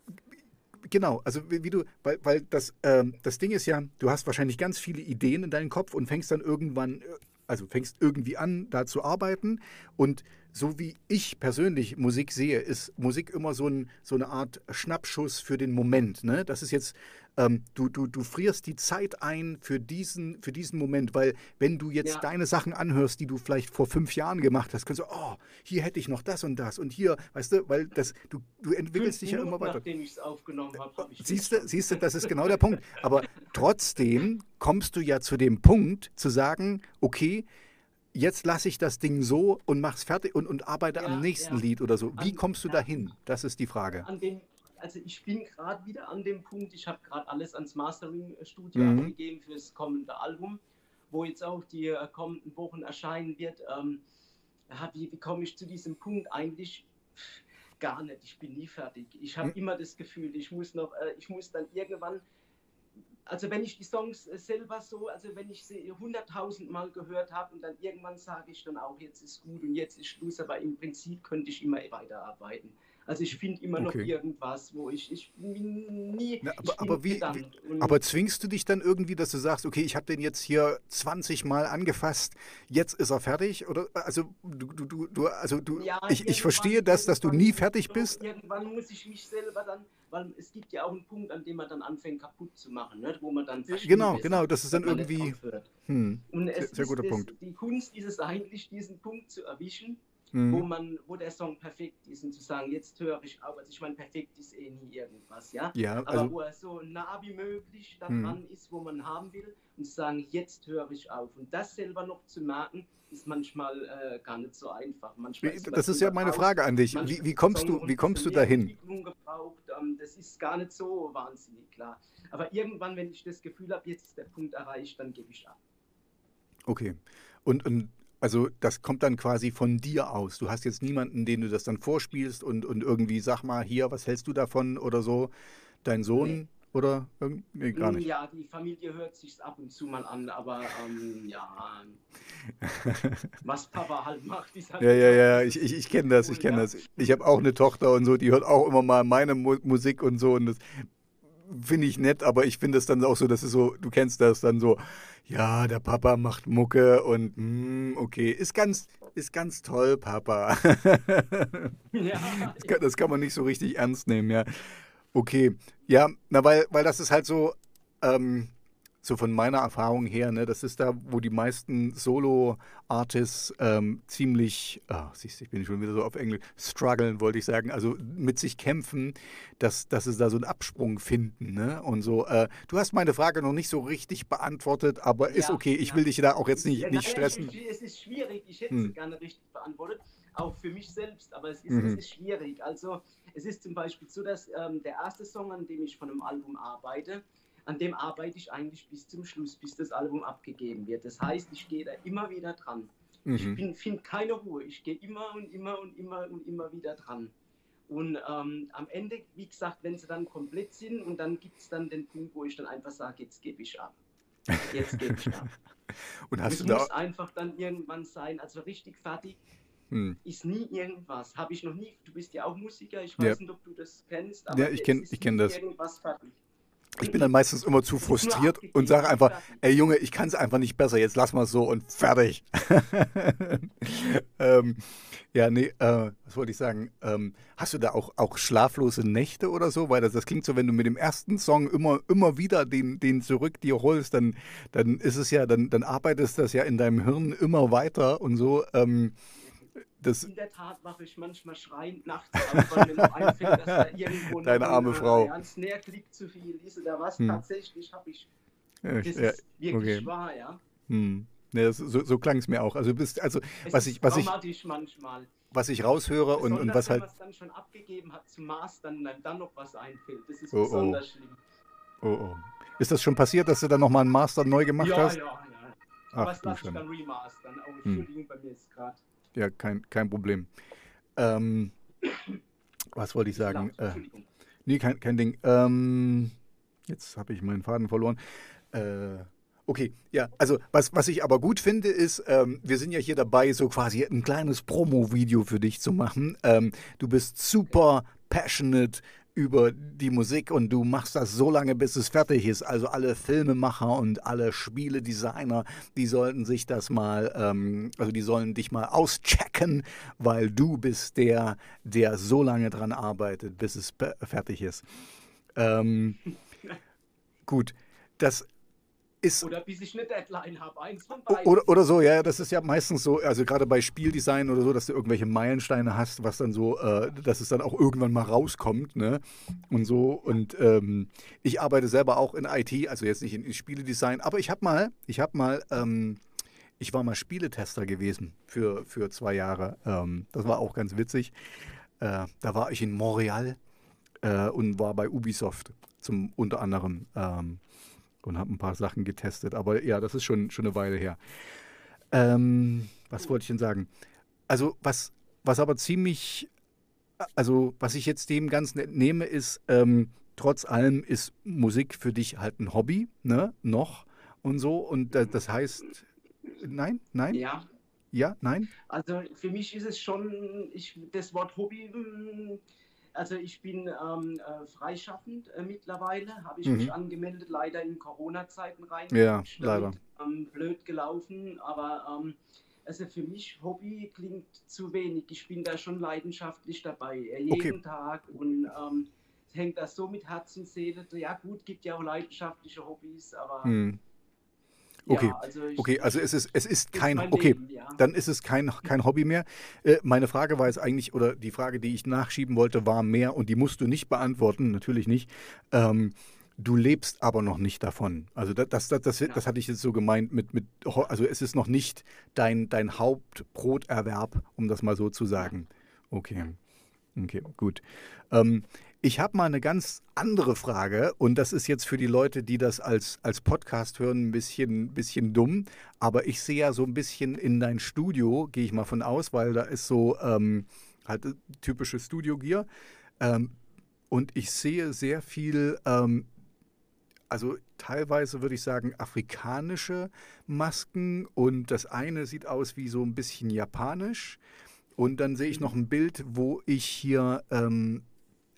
Genau, also wie, wie du, weil, weil das, ähm, das Ding ist ja, du hast wahrscheinlich ganz viele Ideen in deinem Kopf und fängst dann irgendwann, äh, also fängst irgendwie an, da zu arbeiten und so wie ich persönlich Musik sehe, ist Musik immer so, ein, so eine Art Schnappschuss für den Moment. Ne? Das ist jetzt, ähm, du, du, du frierst die Zeit ein für diesen, für diesen Moment, weil wenn du jetzt ja. deine Sachen anhörst, die du vielleicht vor fünf Jahren gemacht hast, kannst du, oh, hier hätte ich noch das und das und hier, weißt du, weil das, du, du entwickelst fünf dich Minuten, ja immer weiter. Nachdem ich es aufgenommen habe, habe ich siehst du, siehst du, das ist genau der [LAUGHS] Punkt. Aber trotzdem kommst du ja zu dem Punkt zu sagen, okay, jetzt lasse ich das Ding so und mach's fertig und, und arbeite ja, am nächsten ja. Lied oder so. Wie kommst du dahin? Das ist die Frage. Dem, also ich bin gerade wieder an dem Punkt, ich habe gerade alles ans Mastering-Studio mhm. abgegeben fürs kommende Album, wo jetzt auch die äh, kommenden Wochen erscheinen wird. Ähm, wie, wie komme ich zu diesem Punkt? Eigentlich gar nicht. Ich bin nie fertig. Ich habe mhm. immer das Gefühl, ich muss noch, äh, ich muss dann irgendwann also wenn ich die Songs äh, selber so, also wenn ich sie hunderttausend Mal gehört habe und dann irgendwann sage ich dann auch, jetzt ist gut und jetzt ist Schluss, aber im Prinzip könnte ich immer weiterarbeiten. Also ich finde immer okay. noch irgendwas, wo ich, ich nie. Na, aber, aber, wie, wie aber zwingst du dich dann irgendwie, dass du sagst, okay, ich habe den jetzt hier 20 Mal angefasst, jetzt ist er fertig? Oder also du, du, du, also du, ja, ich, ich verstehe das, dass du nie fertig bist. Irgendwann muss ich mich selber dann, weil es gibt ja auch einen Punkt, an dem man dann anfängt kaputt zu machen, ne? wo man dann Genau, ist, genau, das ist dann irgendwie. Hm, und es sehr, sehr guter Punkt. Die Kunst ist es eigentlich, diesen Punkt zu erwischen mhm. wo man, wo der Song perfekt ist und zu sagen, jetzt höre ich auf. Also ich meine, perfekt ist eh nie irgendwas, ja. ja Aber also, wo er so nah wie möglich daran mhm. ist, wo man haben will und zu sagen, jetzt höre ich auf. Und das selber noch zu merken, ist manchmal äh, gar nicht so einfach. Manchmal ist das ist ja meine Frage an dich. Wie, wie kommst du, wie kommst du dahin? Gebraucht. Ähm, das ist gar nicht so wahnsinnig klar. Aber irgendwann, wenn ich das Gefühl habe, jetzt ist der Punkt erreicht, dann gebe ich ab. Okay. Und, und also das kommt dann quasi von dir aus. Du hast jetzt niemanden, den du das dann vorspielst und, und irgendwie sag mal hier, was hältst du davon oder so. Dein Sohn nee. oder nee, gar nicht. Ja, die Familie hört sich ab und zu mal an, aber ähm, ja, [LAUGHS] was Papa halt macht, ist halt Ja, ja, ja, ich, ich, ich kenne das, ich kenne das. Ich habe auch eine Tochter und so, die hört auch immer mal meine Musik und so und das finde ich nett, aber ich finde es dann auch so, dass es so, du kennst das dann so, ja, der Papa macht Mucke und mm, okay, ist ganz, ist ganz toll, Papa. [LAUGHS] ja. Das kann man nicht so richtig ernst nehmen, ja. Okay, ja, na, weil, weil das ist halt so, ähm, so von meiner Erfahrung her, ne, das ist da, wo die meisten Solo-Artists ähm, ziemlich, oh, siehst du, ich bin schon wieder so auf Englisch, strugglen, wollte ich sagen, also mit sich kämpfen, dass, dass sie da so einen Absprung finden. Ne? Und so, äh, du hast meine Frage noch nicht so richtig beantwortet, aber ja, ist okay, ich ja. will dich da auch jetzt nicht, nicht stressen. Es ist schwierig, ich hätte hm. es gerne richtig beantwortet, auch für mich selbst, aber es ist, mhm. es ist schwierig. Also es ist zum Beispiel so, dass ähm, der erste Song, an dem ich von einem Album arbeite, an dem arbeite ich eigentlich bis zum Schluss, bis das Album abgegeben wird. Das heißt, ich gehe da immer wieder dran. Mhm. Ich finde keine Ruhe. Ich gehe immer und immer und immer und immer wieder dran. Und ähm, am Ende, wie gesagt, wenn sie dann komplett sind und dann gibt es dann den Punkt, wo ich dann einfach sage, jetzt gebe ich ab. Jetzt gebe ich ab. [LAUGHS] und hast es du da muss einfach dann irgendwann sein, also richtig fertig hm. ist nie irgendwas. Habe ich noch nie, du bist ja auch Musiker, ich weiß ja. nicht, ob du das kennst, aber ja, ich kenne kenn das. irgendwas fertig. Ich bin dann meistens immer zu frustriert und sage einfach, ey Junge, ich kann es einfach nicht besser, jetzt lass mal so und fertig. [LAUGHS] ähm, ja, nee, äh, was wollte ich sagen? Ähm, hast du da auch, auch schlaflose Nächte oder so? Weil das, das klingt so, wenn du mit dem ersten Song immer, immer wieder den, den zurück dir holst, dann, dann ist es ja, dann, dann arbeitest das ja in deinem Hirn immer weiter und so. Ähm, das in der Tat mache ich manchmal schreiend nachts, weil mir noch einfällt, dass da [LAUGHS] irgendwo Deine arme ein, Frau. ein Snare-Klick zu viel ist oder was. Hm. Tatsächlich habe ich. Das ja, ist wirklich okay. wahr, ja. Hm. Das, so, so klang es mir auch. Also du bist, also es was ich, was ich, manchmal. was ich raushöre und, und was halt. Wenn man es dann schon abgegeben hat zum Mastern, dann, dann noch was einfällt. Das ist oh, oh. besonders oh. schlimm. Oh, oh. Ist das schon passiert, dass du dann nochmal einen Master neu gemacht ja, hast? Ja, ja, ja. Aber es lasse ich dann remastern. Oh, Entschuldigung, hm. bei mir ist gerade ja, kein, kein Problem. Ähm, was wollte ich sagen? Äh, nee, kein, kein Ding. Ähm, jetzt habe ich meinen Faden verloren. Äh, Okay, ja, also was, was ich aber gut finde, ist, ähm, wir sind ja hier dabei, so quasi ein kleines Promo-Video für dich zu machen. Ähm, du bist super passionate über die Musik und du machst das so lange, bis es fertig ist. Also alle Filmemacher und alle Spieledesigner, die sollten sich das mal, ähm, also die sollen dich mal auschecken, weil du bist der, der so lange dran arbeitet, bis es fertig ist. Ähm, gut, das ist. Oder bis ich eine Deadline habe, eins von beiden. Oder, oder so, ja, das ist ja meistens so, also gerade bei Spieldesign oder so, dass du irgendwelche Meilensteine hast, was dann so, äh, dass es dann auch irgendwann mal rauskommt, ne? Und so. Und ähm, ich arbeite selber auch in IT, also jetzt nicht in, in Spieledesign, aber ich habe mal, ich habe mal, ähm, ich war mal Spieletester gewesen für, für zwei Jahre. Ähm, das war auch ganz witzig. Äh, da war ich in Montreal äh, und war bei Ubisoft zum unter anderem. Ähm, und habe ein paar Sachen getestet. Aber ja, das ist schon, schon eine Weile her. Ähm, was wollte ich denn sagen? Also, was, was aber ziemlich, also was ich jetzt dem Ganzen entnehme, ist, ähm, trotz allem ist Musik für dich halt ein Hobby, ne? Noch und so. Und das heißt, nein, nein? Ja. Ja, nein? Also für mich ist es schon, ich, das Wort Hobby hm, also ich bin ähm, äh, freischaffend äh, mittlerweile, habe ich mhm. mich angemeldet, leider in Corona-Zeiten rein. Ja, leider. Ähm, blöd gelaufen, aber ähm, also für mich Hobby klingt zu wenig. Ich bin da schon leidenschaftlich dabei, äh, jeden okay. Tag und ähm, hängt das so mit Herz und Seele. Ja gut, gibt ja auch leidenschaftliche Hobbys, aber mhm. Okay, ja, also okay, also es ist, es ist kein, okay, Leben, ja. dann ist es kein, kein [LAUGHS] Hobby mehr. Äh, meine Frage war jetzt eigentlich, oder die Frage, die ich nachschieben wollte, war mehr, und die musst du nicht beantworten, natürlich nicht. Ähm, du lebst aber noch nicht davon. Also das, das, das, das, ja. das hatte ich jetzt so gemeint mit, mit, also es ist noch nicht dein, dein Hauptbroterwerb, um das mal so zu sagen. Okay. Okay, gut. Ähm, ich habe mal eine ganz andere Frage und das ist jetzt für die Leute, die das als, als Podcast hören, ein bisschen, bisschen dumm. Aber ich sehe ja so ein bisschen in dein Studio, gehe ich mal von aus, weil da ist so ähm, halt äh, typische Studio-Gear. Ähm, und ich sehe sehr viel, ähm, also teilweise würde ich sagen, afrikanische Masken und das eine sieht aus wie so ein bisschen japanisch. Und dann sehe ich noch ein Bild, wo ich hier ähm,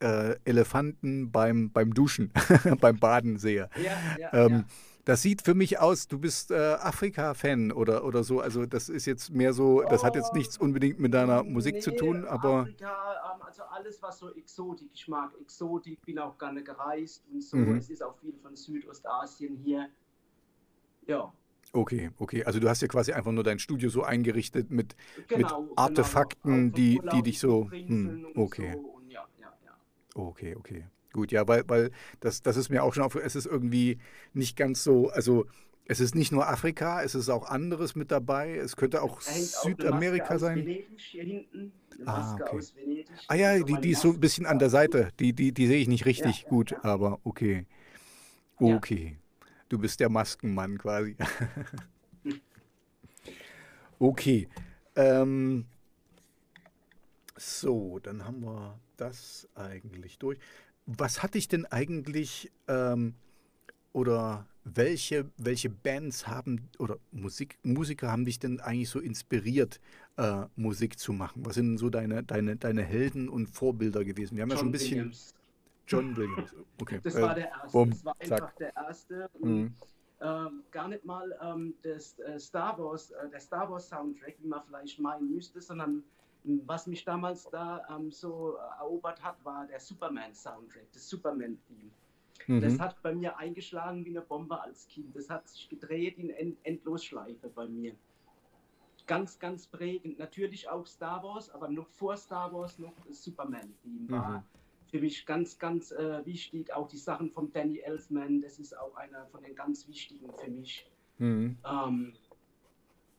äh, Elefanten beim, beim Duschen, [LAUGHS] beim Baden sehe. Ja, ja, ähm, ja. Das sieht für mich aus, du bist äh, Afrika-Fan oder, oder so. Also das ist jetzt mehr so, das hat jetzt nichts unbedingt mit deiner Musik nee, zu tun, aber... Afrika, ähm, also alles, was so Exotik, ich mag Exotik, bin auch gerne gereist und so. Mhm. Es ist auch viel von Südostasien hier. Ja. Okay, okay. Also du hast ja quasi einfach nur dein Studio so eingerichtet mit, genau, mit genau. Artefakten, genau. die, die dich so... Hm, okay. So Okay, okay. Gut, ja, weil, weil das, das ist mir auch schon auf, es ist irgendwie nicht ganz so, also es ist nicht nur Afrika, es ist auch anderes mit dabei. Es könnte auch Südamerika auch sein. Hinten. ah, okay. ah ja, die, die ist so ein bisschen an der Seite. Die, die, die sehe ich nicht richtig ja, gut, ja. aber okay. Okay. Ja. Du bist der Maskenmann quasi. [LAUGHS] [LAUGHS] okay. Ähm, so, dann haben wir das eigentlich durch. Was hatte ich denn eigentlich ähm, oder welche, welche Bands haben oder Musik, Musiker haben dich denn eigentlich so inspiriert, äh, Musik zu machen? Was sind so deine, deine, deine Helden und Vorbilder gewesen? Wir haben John ja schon ein bisschen. Williams. John Williams. Okay. Das war der erste. Boom, das war einfach zack. der erste. Mhm. Ähm, gar nicht mal ähm, das, äh, Star Wars, äh, der Star Wars Soundtrack, wie man vielleicht meinen müsste, sondern was mich damals da ähm, so erobert hat, war der Superman-Soundtrack, das Superman-Theme. Mhm. Das hat bei mir eingeschlagen wie eine Bombe als Kind. Das hat sich gedreht in End Endlosschleife bei mir. Ganz, ganz prägend. Natürlich auch Star Wars, aber noch vor Star Wars noch das Superman-Theme war mhm. für mich ganz, ganz äh, wichtig. Auch die Sachen von Danny Elfman, das ist auch einer von den ganz wichtigen für mich. Mhm. Ähm,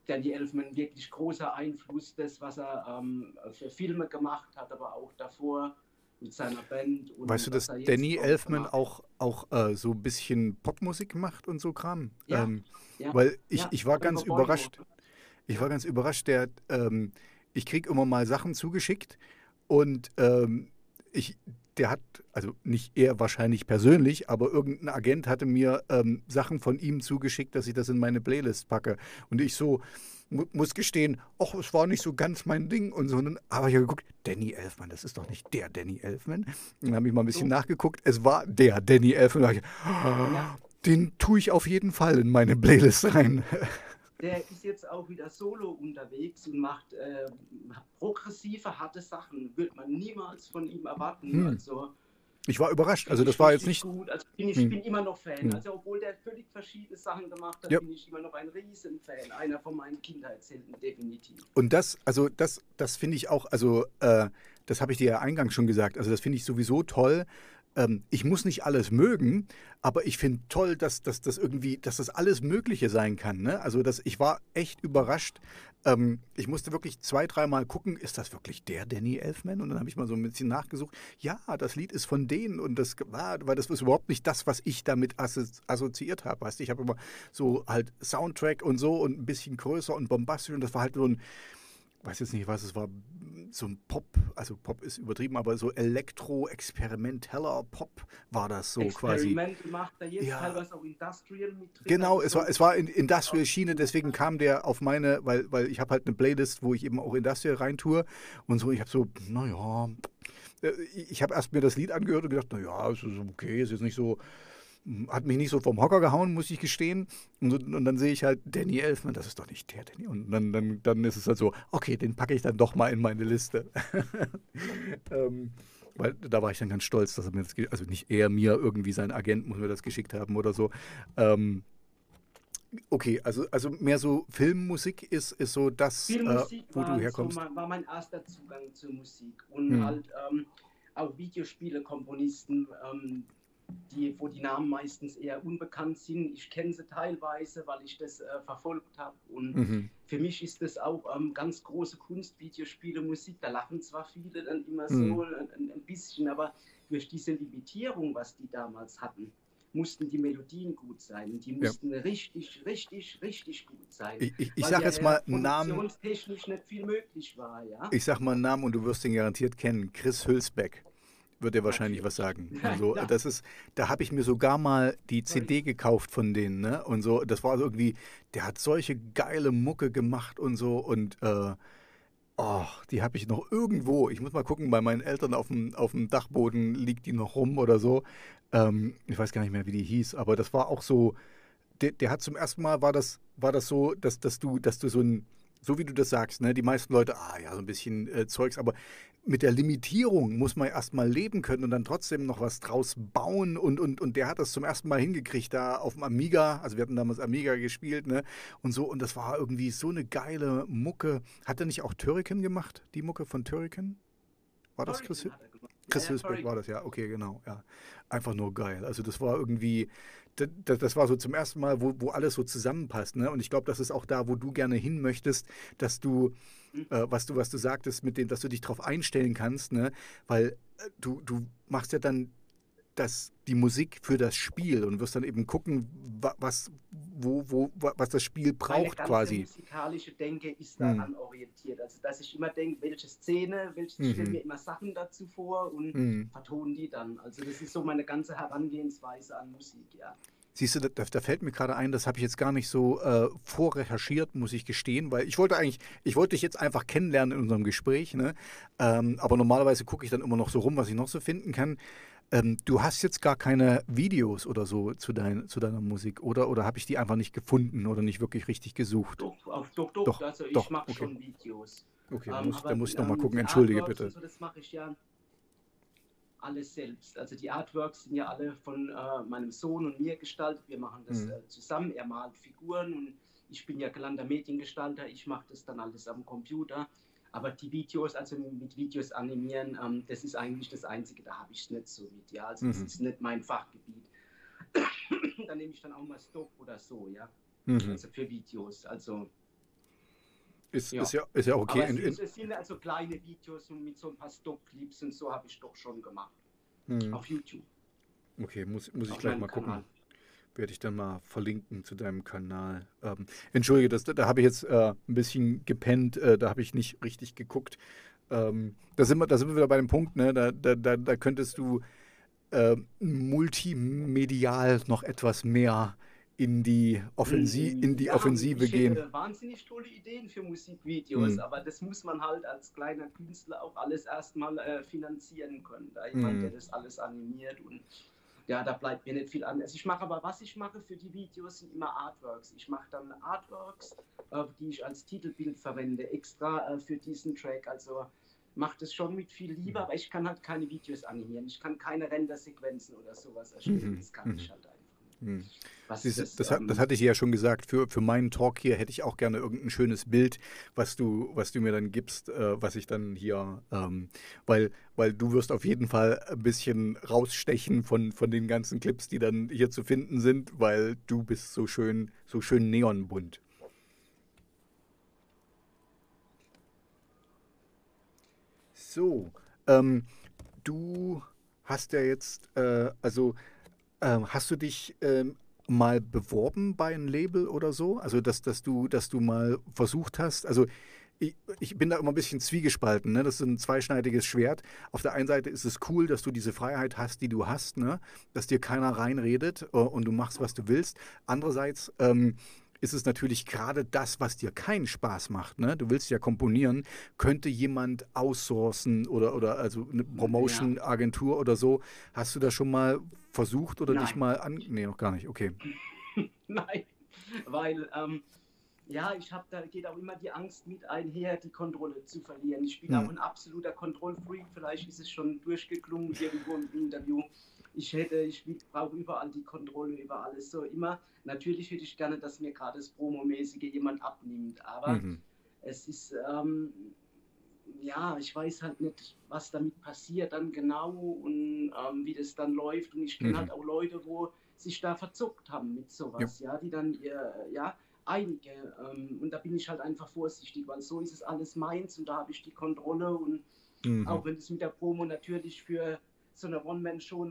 Danny Elfman wirklich großer Einfluss, das, was er ähm, für Filme gemacht hat, aber auch davor mit seiner Band. weißt du, dass Danny Elfman auch, auch äh, so ein bisschen Popmusik macht und so Kram? Ja, ähm, ja weil ich, ja, ich war ganz überrascht. Ich war ganz überrascht, der, ähm, ich kriege immer mal Sachen zugeschickt und ähm, ich, der hat, also nicht er wahrscheinlich persönlich, aber irgendein Agent hatte mir ähm, Sachen von ihm zugeschickt, dass ich das in meine Playlist packe. Und ich so, mu muss gestehen, ach, es war nicht so ganz mein Ding und so. Aber ich habe geguckt, Danny Elfman, das ist doch nicht der Danny Elfman. Dann habe ich mal ein bisschen so. nachgeguckt, es war der Danny Elfman. Ich, oh, den tue ich auf jeden Fall in meine Playlist rein. Der ist jetzt auch wieder solo unterwegs und macht äh, progressive, harte Sachen. Wird man niemals von ihm erwarten. Hm. Also, ich war überrascht. Also das war jetzt nicht. Gut. Also bin ich hm. bin immer noch Fan. Hm. Also obwohl der völlig verschiedene Sachen gemacht hat, ja. bin ich immer noch ein Riesenfan. Einer von meinen Kindheitshelden, definitiv. Und das, also das, das finde ich auch, also äh, das habe ich dir ja eingangs schon gesagt. Also das finde ich sowieso toll, ähm, ich muss nicht alles mögen, aber ich finde toll, dass, dass das irgendwie, dass das alles Mögliche sein kann. Ne? Also das, ich war echt überrascht. Ähm, ich musste wirklich zwei, dreimal gucken, ist das wirklich der Danny Elfman? Und dann habe ich mal so ein bisschen nachgesucht. Ja, das Lied ist von denen und das war, weil das ist überhaupt nicht das, was ich damit assoziiert habe. Weißt, ich habe immer so halt Soundtrack und so und ein bisschen größer und bombastisch und das war halt so ein weiß jetzt nicht, was es war, so ein Pop, also Pop ist übertrieben, aber so Elektro-experimenteller Pop war das so Experiment quasi. macht er jetzt ja. teilweise auch Industrial mit drin. Genau, es war, es war in Industrial Schiene, deswegen kam der auf meine, weil, weil ich habe halt eine Playlist, wo ich eben auch Industrial reintue und so, ich habe so, naja, äh, ich habe erst mir das Lied angehört und gedacht, naja, es ist okay, es ist nicht so hat mich nicht so vom Hocker gehauen, muss ich gestehen. Und, und, dann sehe ich halt Danny Elfman, das ist doch nicht der Danny. Und dann, dann, dann ist es halt so, okay, den packe ich dann doch mal in meine Liste. [LAUGHS] ähm, weil da war ich dann ganz stolz, dass er mir das, also nicht er mir, irgendwie sein Agent muss mir das geschickt haben oder so. Ähm, okay, also, also mehr so Filmmusik ist, ist so das, äh, wo du herkommst. So, war mein erster Zugang zur Musik. Und hm. halt ähm, auch Videospiele-Komponisten, ähm, die, wo die Namen meistens eher unbekannt sind. Ich kenne sie teilweise, weil ich das äh, verfolgt habe. Und mhm. für mich ist das auch ähm, ganz große Kunst, Videospiele, Musik. Da lachen zwar viele dann immer mhm. so ein, ein, bisschen, aber durch diese Limitierung, was die damals hatten, mussten die Melodien gut sein. Und die mussten ja. richtig, richtig, richtig gut sein. Ich, ich, ich sage ja jetzt mal einen Namen. nicht viel möglich war, ja. Ich sag mal einen Namen und du wirst ihn garantiert kennen. Chris Hülsbeck wird er wahrscheinlich was sagen. Also, das ist, da habe ich mir sogar mal die CD gekauft von denen, ne? Und so, das war also irgendwie, der hat solche geile Mucke gemacht und so und äh, oh, die habe ich noch irgendwo. Ich muss mal gucken, bei meinen Eltern auf dem, auf dem Dachboden liegt die noch rum oder so. Ähm, ich weiß gar nicht mehr, wie die hieß, aber das war auch so. Der, der hat zum ersten Mal war das, war das so, dass, dass du, dass du so ein so wie du das sagst, ne, die meisten Leute, ah ja, so ein bisschen äh, Zeugs, aber mit der Limitierung muss man erstmal leben können und dann trotzdem noch was draus bauen. Und, und, und der hat das zum ersten Mal hingekriegt, da auf dem Amiga. Also wir hatten damals Amiga gespielt, ne? Und so, und das war irgendwie so eine geile Mucke. Hat er nicht auch Turrican gemacht, die Mucke von Turrican? War das Chris? Chris ja, war das, ja, okay, genau, ja. Einfach nur geil. Also das war irgendwie, das, das, war so zum ersten Mal, wo, wo alles so zusammenpasst. Ne? Und ich glaube, das ist auch da, wo du gerne hin möchtest, dass du, mhm. äh, was du, was du sagtest, mit dem, dass du dich darauf einstellen kannst, ne? Weil äh, du, du machst ja dann das, die Musik für das Spiel und wirst dann eben gucken, was, wo, wo, was das Spiel braucht Meine quasi. musikalische Denke ist daran hm. orientiert. Also dass ich immer denke, welche Szene, welche, mhm. ich stelle mir immer Sachen dazu vor und mhm. vertone die dann. Also das ist so meine ganze Herangehensweise an Musik, ja. Siehst du, da, da, fällt mir gerade ein, das habe ich jetzt gar nicht so äh, vorrecherchiert, muss ich gestehen, weil ich wollte eigentlich, ich wollte dich jetzt einfach kennenlernen in unserem Gespräch, ne? Ähm, aber normalerweise gucke ich dann immer noch so rum, was ich noch so finden kann. Ähm, du hast jetzt gar keine Videos oder so zu, dein, zu deiner Musik, oder? Oder habe ich die einfach nicht gefunden oder nicht wirklich richtig gesucht? Doch, doch, doch. doch also ich mache okay. schon Videos. Okay, ähm, muss, da muss ich nochmal ähm, gucken. Entschuldige bitte. So, das mache ich ja alles selbst. Also die Artworks sind ja alle von äh, meinem Sohn und mir gestaltet. Wir machen das mhm. äh, zusammen. Er malt Figuren und ich bin ja gelernter Mediengestalter. Ich mache das dann alles am Computer. Aber die Videos, also mit Videos animieren, ähm, das ist eigentlich das Einzige, da habe ich es nicht so mit. Ja, also mhm. das ist nicht mein Fachgebiet. [COUGHS] da nehme ich dann auch mal Stock oder so, ja. Mhm. Also für Videos. Also ist ja, ist ja, ist ja okay. Aber es, es, sind also kleine Videos und mit so ein paar Stock-Clips und so habe ich doch schon gemacht. Mhm. Auf YouTube. Okay, muss, muss ich gleich mal gucken. Werde ich dann mal verlinken zu deinem Kanal. Ähm, Entschuldige, das, da habe ich jetzt äh, ein bisschen gepennt, äh, da habe ich nicht richtig geguckt. Ähm, da, sind wir, da sind wir wieder bei dem Punkt, ne? da, da, da, da könntest du äh, multimedial noch etwas mehr in die, Offensi in die ja, Offensive ich gehen. Hätte wahnsinnig tolle Ideen für Musikvideos, mhm. aber das muss man halt als kleiner Künstler auch alles erstmal äh, finanzieren können. Da jemand, mhm. der das alles animiert und ja, da bleibt mir nicht viel an. Also ich mache aber, was ich mache für die Videos, sind immer Artworks. Ich mache dann Artworks, äh, die ich als Titelbild verwende, extra äh, für diesen Track. Also mache das schon mit viel Liebe, aber ich kann halt keine Videos animieren. Ich kann keine Rendersequenzen oder sowas erstellen. Mhm. Das kann mhm. ich halt einfach. Hm. Siehst, das, das, ähm, das, hatte ich ja schon gesagt. Für, für meinen Talk hier hätte ich auch gerne irgendein schönes Bild, was du, was du mir dann gibst, äh, was ich dann hier, ähm, weil, weil du wirst auf jeden Fall ein bisschen rausstechen von, von den ganzen Clips, die dann hier zu finden sind, weil du bist so schön, so schön neonbunt. So, ähm, du hast ja jetzt, äh, also ähm, hast du dich ähm, mal beworben bei einem Label oder so? Also, dass, dass, du, dass du mal versucht hast, also ich, ich, bin da immer ein bisschen zwiegespalten. Ne? Das ist ein zweischneidiges Schwert. Auf der einen Seite ist es cool, dass du diese Freiheit hast, die du hast, ne? dass dir keiner reinredet äh, und du machst, was du willst. Andererseits ähm, ist es natürlich gerade das, was dir keinen Spaß macht. Ne? Du willst ja komponieren, könnte jemand outsourcen oder, oder also eine Promotion-Agentur oder so. Hast du das schon mal versucht oder Nein. dich mal an. Nee, noch gar nicht, okay. [LAUGHS] Nein, weil ähm, ja, ich habe da geht auch immer die Angst mit einher, die Kontrolle zu verlieren. Ich bin hm. auch ein absoluter Kontrollfreak, vielleicht ist es schon durchgeklungen irgendwo im Interview ich hätte, ich brauche überall die Kontrolle über alles. So immer, natürlich hätte ich gerne, dass mir gerade das Promomäßige jemand abnimmt, aber mhm. es ist, ähm, ja, ich weiß halt nicht, was damit passiert dann genau und ähm, wie das dann läuft. Und ich kenne mhm. halt auch Leute, wo sich da verzuckt haben mit sowas, ja, ja die dann ihr, ja, einige. Ähm, und da bin ich halt einfach vorsichtig, weil so ist es alles meins und da habe ich die Kontrolle und mhm. auch wenn es mit der Promo natürlich für so eine One-Man-Show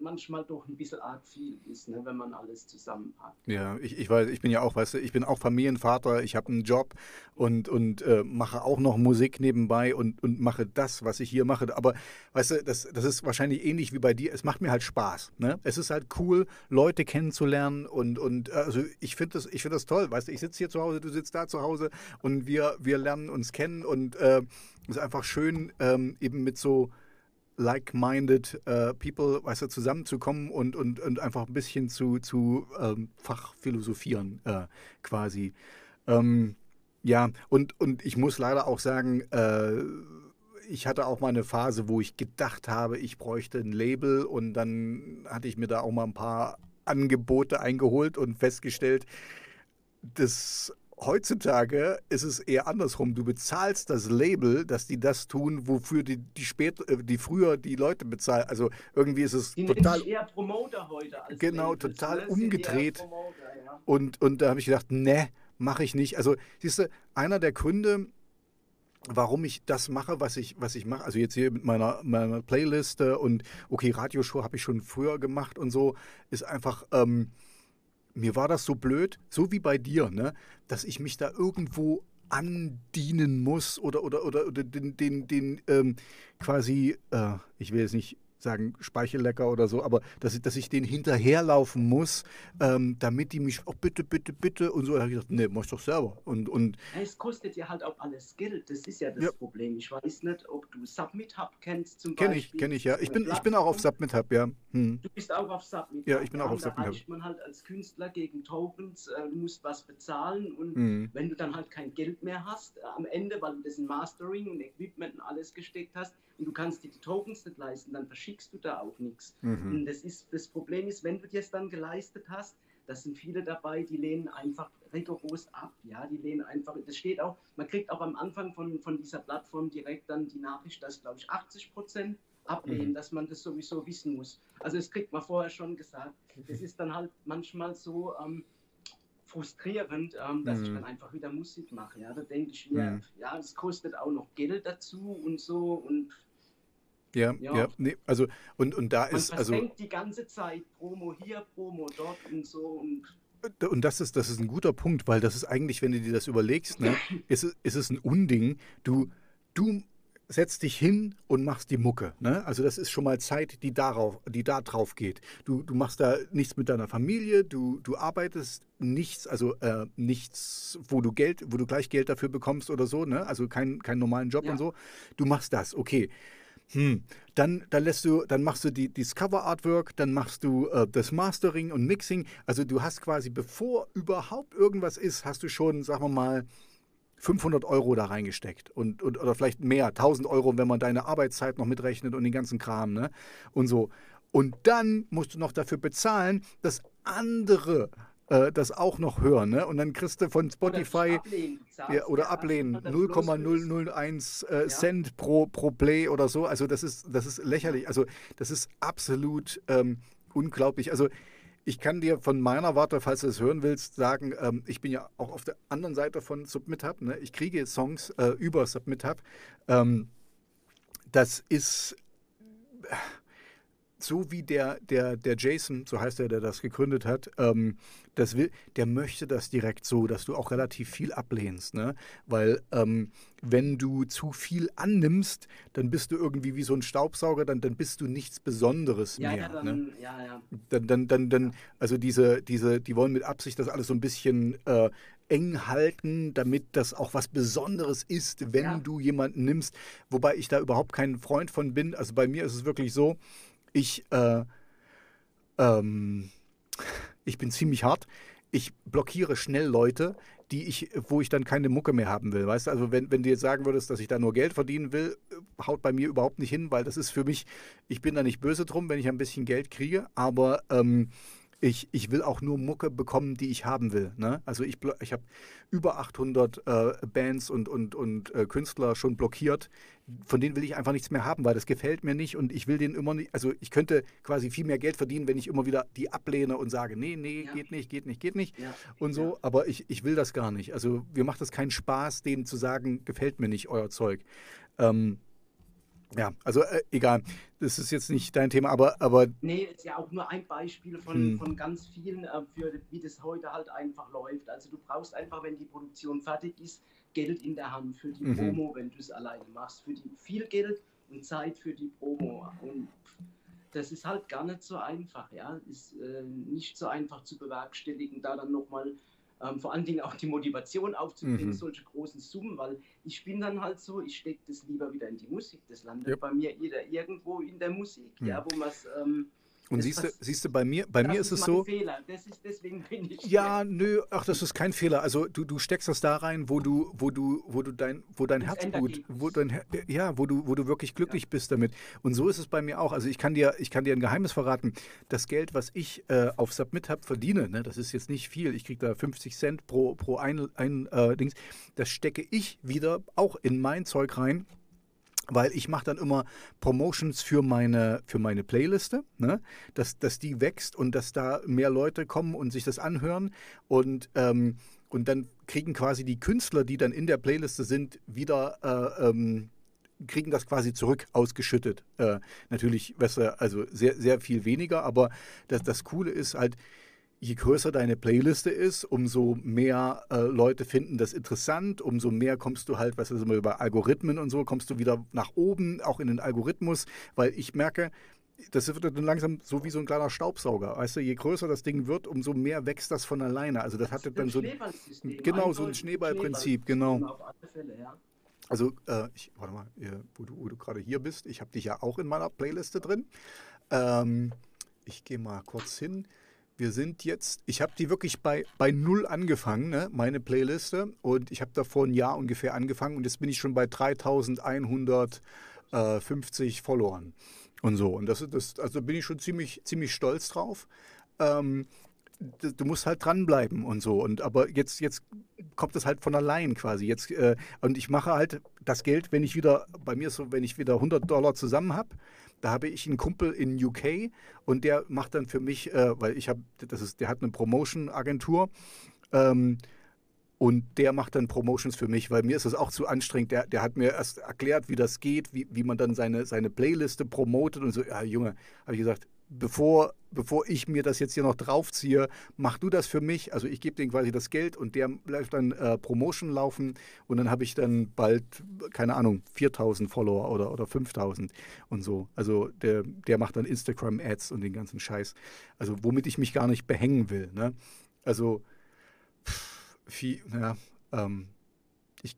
manchmal doch ein bisschen arg viel ist, ne, wenn man alles zusammenpackt. Ja, ich, ich weiß, ich bin ja auch, weißt du, ich bin auch Familienvater, ich habe einen Job und, und äh, mache auch noch Musik nebenbei und, und mache das, was ich hier mache. Aber weißt du, das, das ist wahrscheinlich ähnlich wie bei dir. Es macht mir halt Spaß. Ne? Es ist halt cool, Leute kennenzulernen und, und also ich finde das, find das toll. Weißt du, ich sitze hier zu Hause, du sitzt da zu Hause und wir, wir lernen uns kennen und äh, es ist einfach schön, ähm, eben mit so like-minded uh, people, weißt du, zusammenzukommen und, und, und einfach ein bisschen zu, zu ähm, Fachphilosophieren äh, quasi. Ähm, ja, und, und ich muss leider auch sagen, äh, ich hatte auch mal eine Phase, wo ich gedacht habe, ich bräuchte ein Label und dann hatte ich mir da auch mal ein paar Angebote eingeholt und festgestellt, das heutzutage ist es eher andersrum. Du bezahlst das Label, dass die das tun, wofür die, die, spät, äh, die früher die Leute bezahlen. Also irgendwie ist es die total. eher Promoter heute als Genau, Labels. total das umgedreht. Ja. Und, und da habe ich gedacht, ne, mache ich nicht. Also, siehst du, einer der Gründe, warum ich das mache, was ich, was ich mache. Also jetzt hier mit meiner, meiner Playliste und okay, Radioshow habe ich schon früher gemacht und so, ist einfach, ähm, mir war das so blöd, so wie bei dir, ne, dass ich mich da irgendwo andienen muss oder, oder, oder, oder den, den, den ähm, quasi, äh, ich will jetzt nicht sagen Speichellecker oder so, aber dass ich, dass ich den hinterherlaufen muss, ähm, damit die mich, oh bitte, bitte, bitte und so. Da habe ich gesagt, nee, mach ich doch selber. Und, und es kostet ja halt auch alles Geld, das ist ja das ja. Problem. Ich weiß nicht, ob du Submit Hub kennst zum kenn Beispiel. Kenne ich, kenne ich, ja. Ich bin, ich bin auch auf Submit Hub, ja. Hm. Du bist auch auf Submit Ja, ich bin auch auf Submit Hub. Da man halt als Künstler gegen Tokens, äh, du musst was bezahlen und hm. wenn du dann halt kein Geld mehr hast, äh, am Ende, weil du das in Mastering und Equipment und alles gesteckt hast, und du kannst dir die Tokens nicht leisten, dann verschickst du da auch nichts. Mhm. Und das, ist, das Problem ist, wenn du dir es dann geleistet hast, da sind viele dabei, die lehnen einfach rigoros ab. Ja, die lehnen einfach, das steht auch, man kriegt auch am Anfang von, von dieser Plattform direkt dann die Nachricht, dass, glaube ich, 80 Prozent ablehnen, mhm. dass man das sowieso wissen muss. Also das kriegt man vorher schon gesagt. Das ist dann halt manchmal so ähm, frustrierend, ähm, dass mhm. ich dann einfach wieder Musik mache. Ja, da denke ich mir, mhm. ja, es kostet auch noch Geld dazu und so und ja, ja, ja, nee, also und, und da Man ist also die ganze Zeit Promo hier, Promo dort und so und äh, und das ist, das ist ein guter Punkt, weil das ist eigentlich, wenn du dir das überlegst, ne, [LAUGHS] ist, ist es ein Unding. Du, du setzt dich hin und machst die Mucke. Ne? Also das ist schon mal Zeit, die darauf, die da drauf geht. Du, du machst da nichts mit deiner Familie, du, du arbeitest nichts, also äh, nichts, wo du Geld, wo du gleich Geld dafür bekommst oder so, ne? Also keinen kein normalen Job ja. und so. Du machst das, okay. Hm. Dann, dann lässt du, dann machst du die, das Cover Artwork, dann machst du äh, das Mastering und Mixing. Also du hast quasi, bevor überhaupt irgendwas ist, hast du schon, sagen wir mal, 500 Euro da reingesteckt und, und oder vielleicht mehr, 1000 Euro, wenn man deine Arbeitszeit noch mitrechnet und den ganzen Kram, ne? Und so. Und dann musst du noch dafür bezahlen, dass andere äh, das auch noch hören. Ne? Und dann kriegst du von Spotify oder ablehnen, ja, oder ablehnen 0,001 äh, ja. Cent pro, pro Play oder so. Also das ist, das ist lächerlich. Also das ist absolut ähm, unglaublich. Also ich kann dir von meiner Warte, falls du es hören willst, sagen, ähm, ich bin ja auch auf der anderen Seite von SubmitHub. Ne? Ich kriege Songs äh, über SubmitHub. Ähm, das ist so wie der, der, der Jason, so heißt er, der das gegründet hat, ähm, das will, der möchte das direkt so, dass du auch relativ viel ablehnst. Ne? Weil ähm, wenn du zu viel annimmst, dann bist du irgendwie wie so ein Staubsauger, dann, dann bist du nichts Besonderes ja, mehr. Ja, dann, ne? ja, ja. Dann, dann, dann, dann, also diese, diese, die wollen mit Absicht das alles so ein bisschen äh, eng halten, damit das auch was Besonderes ist, wenn ja. du jemanden nimmst. Wobei ich da überhaupt kein Freund von bin. Also bei mir ist es wirklich so, ich, äh, ähm, ich bin ziemlich hart. Ich blockiere schnell Leute, die ich, wo ich dann keine Mucke mehr haben will. Weißt du, also wenn, wenn du jetzt sagen würdest, dass ich da nur Geld verdienen will, haut bei mir überhaupt nicht hin, weil das ist für mich, ich bin da nicht böse drum, wenn ich ein bisschen Geld kriege, aber ähm, ich, ich will auch nur Mucke bekommen, die ich haben will. Ne? Also ich, ich habe über 800 äh, Bands und, und, und äh, Künstler schon blockiert. Von denen will ich einfach nichts mehr haben, weil das gefällt mir nicht und ich will den immer nicht, also ich könnte quasi viel mehr Geld verdienen, wenn ich immer wieder die ablehne und sage, nee, nee, ja. geht nicht, geht nicht, geht nicht ja. und so, ja. aber ich, ich will das gar nicht. Also mir macht das keinen Spaß, denen zu sagen, gefällt mir nicht euer Zeug. Ähm, ja, also äh, egal, das ist jetzt nicht dein Thema, aber. aber nee, ist ja auch nur ein Beispiel von, hm. von ganz vielen, äh, für, wie das heute halt einfach läuft. Also du brauchst einfach, wenn die Produktion fertig ist, Geld in der Hand für die mhm. Promo, wenn du es alleine machst. Für die viel Geld und Zeit für die Promo. Und das ist halt gar nicht so einfach, ja. Ist äh, nicht so einfach zu bewerkstelligen, da dann nochmal ähm, vor allen Dingen auch die Motivation aufzubringen, mhm. solche großen Summen, weil ich bin dann halt so, ich stecke das lieber wieder in die Musik. Das landet yep. bei mir jeder irgendwo in der Musik, mhm. ja, wo man es ähm, und siehst du, siehst du, bei mir, bei mir ist, es so. Fehler. Das ist, deswegen bin ich. Ja, nö, ach, das ist kein Fehler. Also du, du steckst das da rein, wo du, wo du, wo du dein, wo dein Herzblut, wo dein, ja, wo du, wo du wirklich glücklich ja. bist damit. Und so ist es bei mir auch. Also ich kann dir, ich kann dir ein Geheimnis verraten. Das Geld, was ich äh, auf Submit habe, verdiene, ne, das ist jetzt nicht viel. Ich kriege da 50 Cent pro, pro ein, ein äh, Dings. Das stecke ich wieder auch in mein Zeug rein weil ich mache dann immer Promotions für meine, für meine Playliste, ne? dass, dass die wächst und dass da mehr Leute kommen und sich das anhören und, ähm, und dann kriegen quasi die Künstler, die dann in der Playliste sind, wieder äh, ähm, kriegen das quasi zurück ausgeschüttet. Äh, natürlich, also sehr, sehr viel weniger, aber das, das Coole ist halt, je größer deine Playliste ist, umso mehr äh, Leute finden das interessant, umso mehr kommst du halt, was ist immer über Algorithmen und so, kommst du wieder nach oben, auch in den Algorithmus, weil ich merke, das wird dann langsam so wie so ein kleiner Staubsauger. Weißt du, je größer das Ding wird, umso mehr wächst das von alleine. Also das, das hat dann so ein, genau so ein Schneeballprinzip, genau. Fälle, ja. Also äh, ich, warte mal, wo du, du gerade hier bist, ich habe dich ja auch in meiner Playliste drin. Ähm, ich gehe mal kurz hin. Wir sind jetzt, ich habe die wirklich bei, bei null angefangen, ne, meine Playliste. Und ich habe da vor ein Jahr ungefähr angefangen und jetzt bin ich schon bei 3150 Followern und so. Und das, das also bin ich schon ziemlich, ziemlich stolz drauf. Ähm, du musst halt dranbleiben und so. Und aber jetzt, jetzt kommt das halt von allein quasi. Jetzt, äh, und ich mache halt das Geld, wenn ich wieder, bei mir so, wenn ich wieder 100 Dollar zusammen habe, da habe ich einen Kumpel in UK und der macht dann für mich, äh, weil ich habe, das ist, der hat eine Promotion-Agentur. Ähm, und der macht dann Promotions für mich, weil mir ist das auch zu anstrengend. Der, der hat mir erst erklärt, wie das geht, wie, wie man dann seine, seine Playliste promotet und so. Ja, Junge, habe ich gesagt, bevor, bevor ich mir das jetzt hier noch draufziehe, mach du das für mich. Also ich gebe denen quasi das Geld und der bleibt dann äh, Promotion laufen und dann habe ich dann bald, keine Ahnung, 4000 Follower oder, oder 5000 und so. Also der, der macht dann Instagram-Ads und den ganzen Scheiß. Also womit ich mich gar nicht behängen will. Ne? Also, pff, viel, ja, ähm, ich,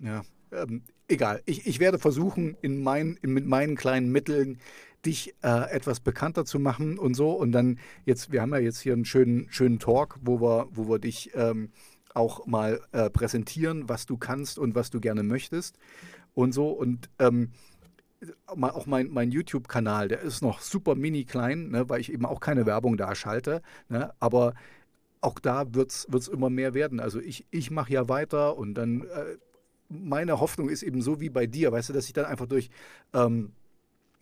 ja, ähm, egal. Ich, ich werde versuchen, in mein, in, mit meinen kleinen Mitteln dich äh, etwas bekannter zu machen und so. Und dann jetzt, wir haben ja jetzt hier einen schönen, schönen Talk, wo wir, wo wir dich ähm, auch mal äh, präsentieren, was du kannst und was du gerne möchtest und so. Und ähm, auch mein, mein YouTube-Kanal, der ist noch super mini klein, ne, weil ich eben auch keine Werbung da schalte. Ne, aber auch da wird es immer mehr werden. Also ich, ich mache ja weiter und dann äh, meine Hoffnung ist eben so wie bei dir, weißt du, dass ich dann einfach durch ähm,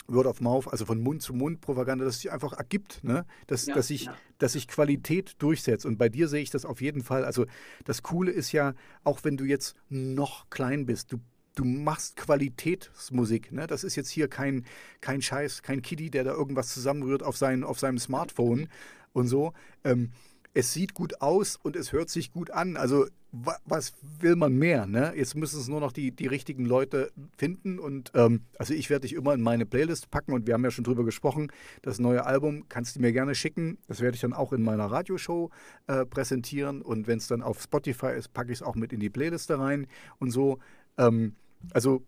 Word of Mouth, also von Mund zu Mund Propaganda, dass sich einfach ergibt, ne? dass, ja, dass, sich, ja. dass sich Qualität durchsetzt. Und bei dir sehe ich das auf jeden Fall. Also das Coole ist ja, auch wenn du jetzt noch klein bist, du, du machst Qualitätsmusik. Ne? Das ist jetzt hier kein, kein Scheiß, kein Kiddie, der da irgendwas zusammenrührt auf, sein, auf seinem Smartphone und so. Ähm, es sieht gut aus und es hört sich gut an. Also was will man mehr? Ne? Jetzt müssen es nur noch die, die richtigen Leute finden. Und ähm, also ich werde dich immer in meine Playlist packen und wir haben ja schon drüber gesprochen. Das neue Album kannst du mir gerne schicken. Das werde ich dann auch in meiner Radioshow äh, präsentieren. Und wenn es dann auf Spotify ist, packe ich es auch mit in die Playliste rein und so. Ähm, also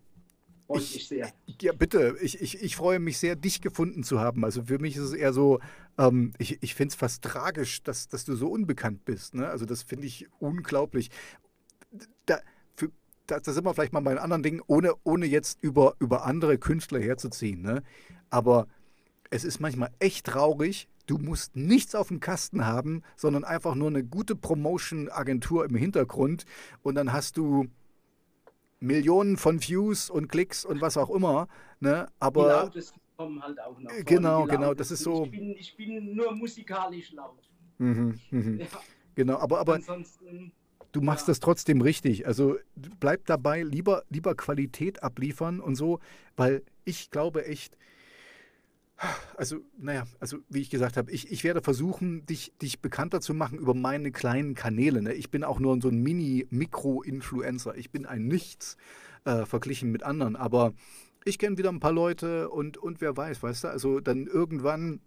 freue ich, mich sehr. Ja, bitte. Ich, ich, ich freue mich sehr, dich gefunden zu haben. Also für mich ist es eher so, ähm, ich, ich finde es fast tragisch, dass, dass du so unbekannt bist. Ne? Also das finde ich unglaublich. Da, für, da, da, sind wir vielleicht mal bei einem anderen Ding, ohne, ohne jetzt über, über andere Künstler herzuziehen. Ne? Aber es ist manchmal echt traurig, Du musst nichts auf dem Kasten haben, sondern einfach nur eine gute Promotion-Agentur im Hintergrund und dann hast du Millionen von Views und Klicks und was auch immer. Ne? Aber die Lautes kommen halt auch noch. Genau, genau, das ist so. Ich bin, ich bin nur musikalisch laut. Mhm, mhm. [LAUGHS] Ja. Genau, aber, aber Ansonsten, du machst ja. das trotzdem richtig. Also bleib dabei, lieber, lieber Qualität abliefern und so, weil ich glaube echt, also, naja, also wie ich gesagt habe, ich, ich werde versuchen, dich, dich bekannter zu machen über meine kleinen Kanäle. Ne? Ich bin auch nur so ein Mini-Mikro-Influencer. Ich bin ein Nichts äh, verglichen mit anderen. Aber ich kenne wieder ein paar Leute und, und wer weiß, weißt du, also dann irgendwann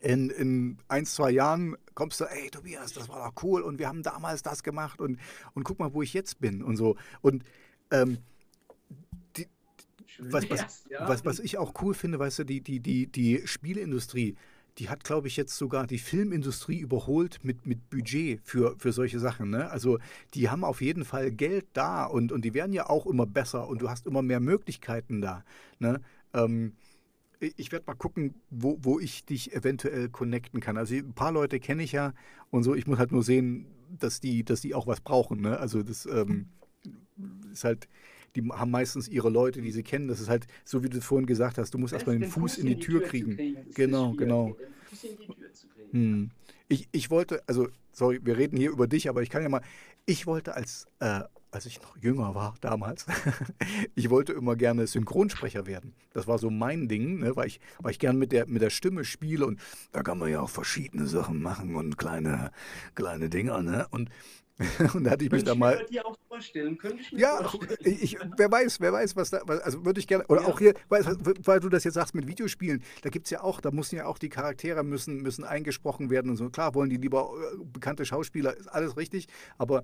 in, in ein, zwei Jahren kommst du, ey Tobias, das war doch cool und wir haben damals das gemacht und, und guck mal, wo ich jetzt bin und so. Und ähm, was, [LAUGHS] was, was, was ich auch cool finde, weißt du, die, die, die, die Spieleindustrie, die hat, glaube ich, jetzt sogar die Filmindustrie überholt mit, mit Budget für, für solche Sachen. Ne? Also die haben auf jeden Fall Geld da und, und die werden ja auch immer besser und du hast immer mehr Möglichkeiten da. Ne? Ähm, ich werde mal gucken, wo, wo ich dich eventuell connecten kann. Also ein paar Leute kenne ich ja und so. Ich muss halt nur sehen, dass die, dass die auch was brauchen. Ne? Also das ähm, ist halt die haben meistens ihre Leute, die sie kennen. Das ist halt, so wie du vorhin gesagt hast, du musst erstmal den, Fuß, in die, Tür, Tür kriegen. kriegen. Genau, genau. Hm. Ich, ich wollte, also, sorry, wir reden hier über dich, aber ich kann ja mal, ich wollte als, äh, als ich noch jünger war damals, [LAUGHS] ich wollte immer gerne Synchronsprecher werden. Das war so mein Ding, ne, weil ich, weil ich gerne mit der, mit der Stimme spiele und da kann man ja auch verschiedene Sachen machen und kleine, kleine Dinger, ne? Und [LAUGHS] und da hatte ich mich da mal. Dir auch vorstellen. Könnte ich mir ja, vorstellen. Ich, wer weiß, wer weiß, was da. Also würde ich gerne. Oder ja. auch hier, weil, weil, du das jetzt sagst mit Videospielen, da gibt es ja auch, da müssen ja auch die Charaktere müssen, müssen eingesprochen werden und so. Klar wollen die lieber äh, bekannte Schauspieler, ist alles richtig, aber äh,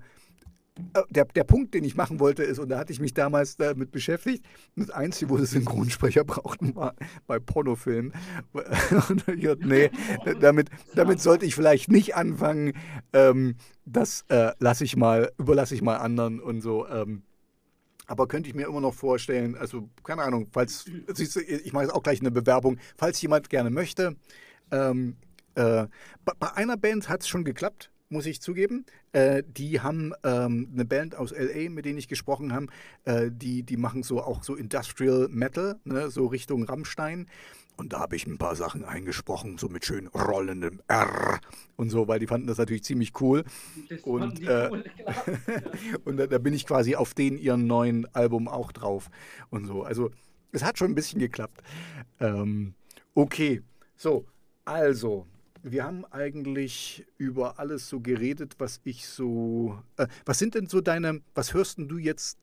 der, der Punkt, den ich machen wollte, ist, und da hatte ich mich damals damit beschäftigt, das Einzige, wo sie Synchronsprecher [LAUGHS] brauchten, war bei Pornofilmen. Und ich dachte, nee, damit, damit sollte ich vielleicht nicht anfangen. Ähm, das äh, lasse ich mal, überlasse ich mal anderen und so. Ähm, aber könnte ich mir immer noch vorstellen, also keine Ahnung, falls, ich mache jetzt auch gleich eine Bewerbung, falls jemand gerne möchte. Ähm, äh, bei einer Band hat es schon geklappt muss ich zugeben. Äh, die haben ähm, eine Band aus LA, mit denen ich gesprochen habe, äh, die, die machen so auch so Industrial Metal, ne, so Richtung Rammstein. Und da habe ich ein paar Sachen eingesprochen, so mit schön rollendem R und so, weil die fanden das natürlich ziemlich cool. Und äh, cool, [LAUGHS] und da, da, bin ich quasi auf den ihren neuen Album auch drauf und so. Also es hat schon ein bisschen geklappt. Ähm, okay, So, also, wir haben eigentlich über alles so geredet, was ich so. Äh, was sind denn so deine, was hörst denn du jetzt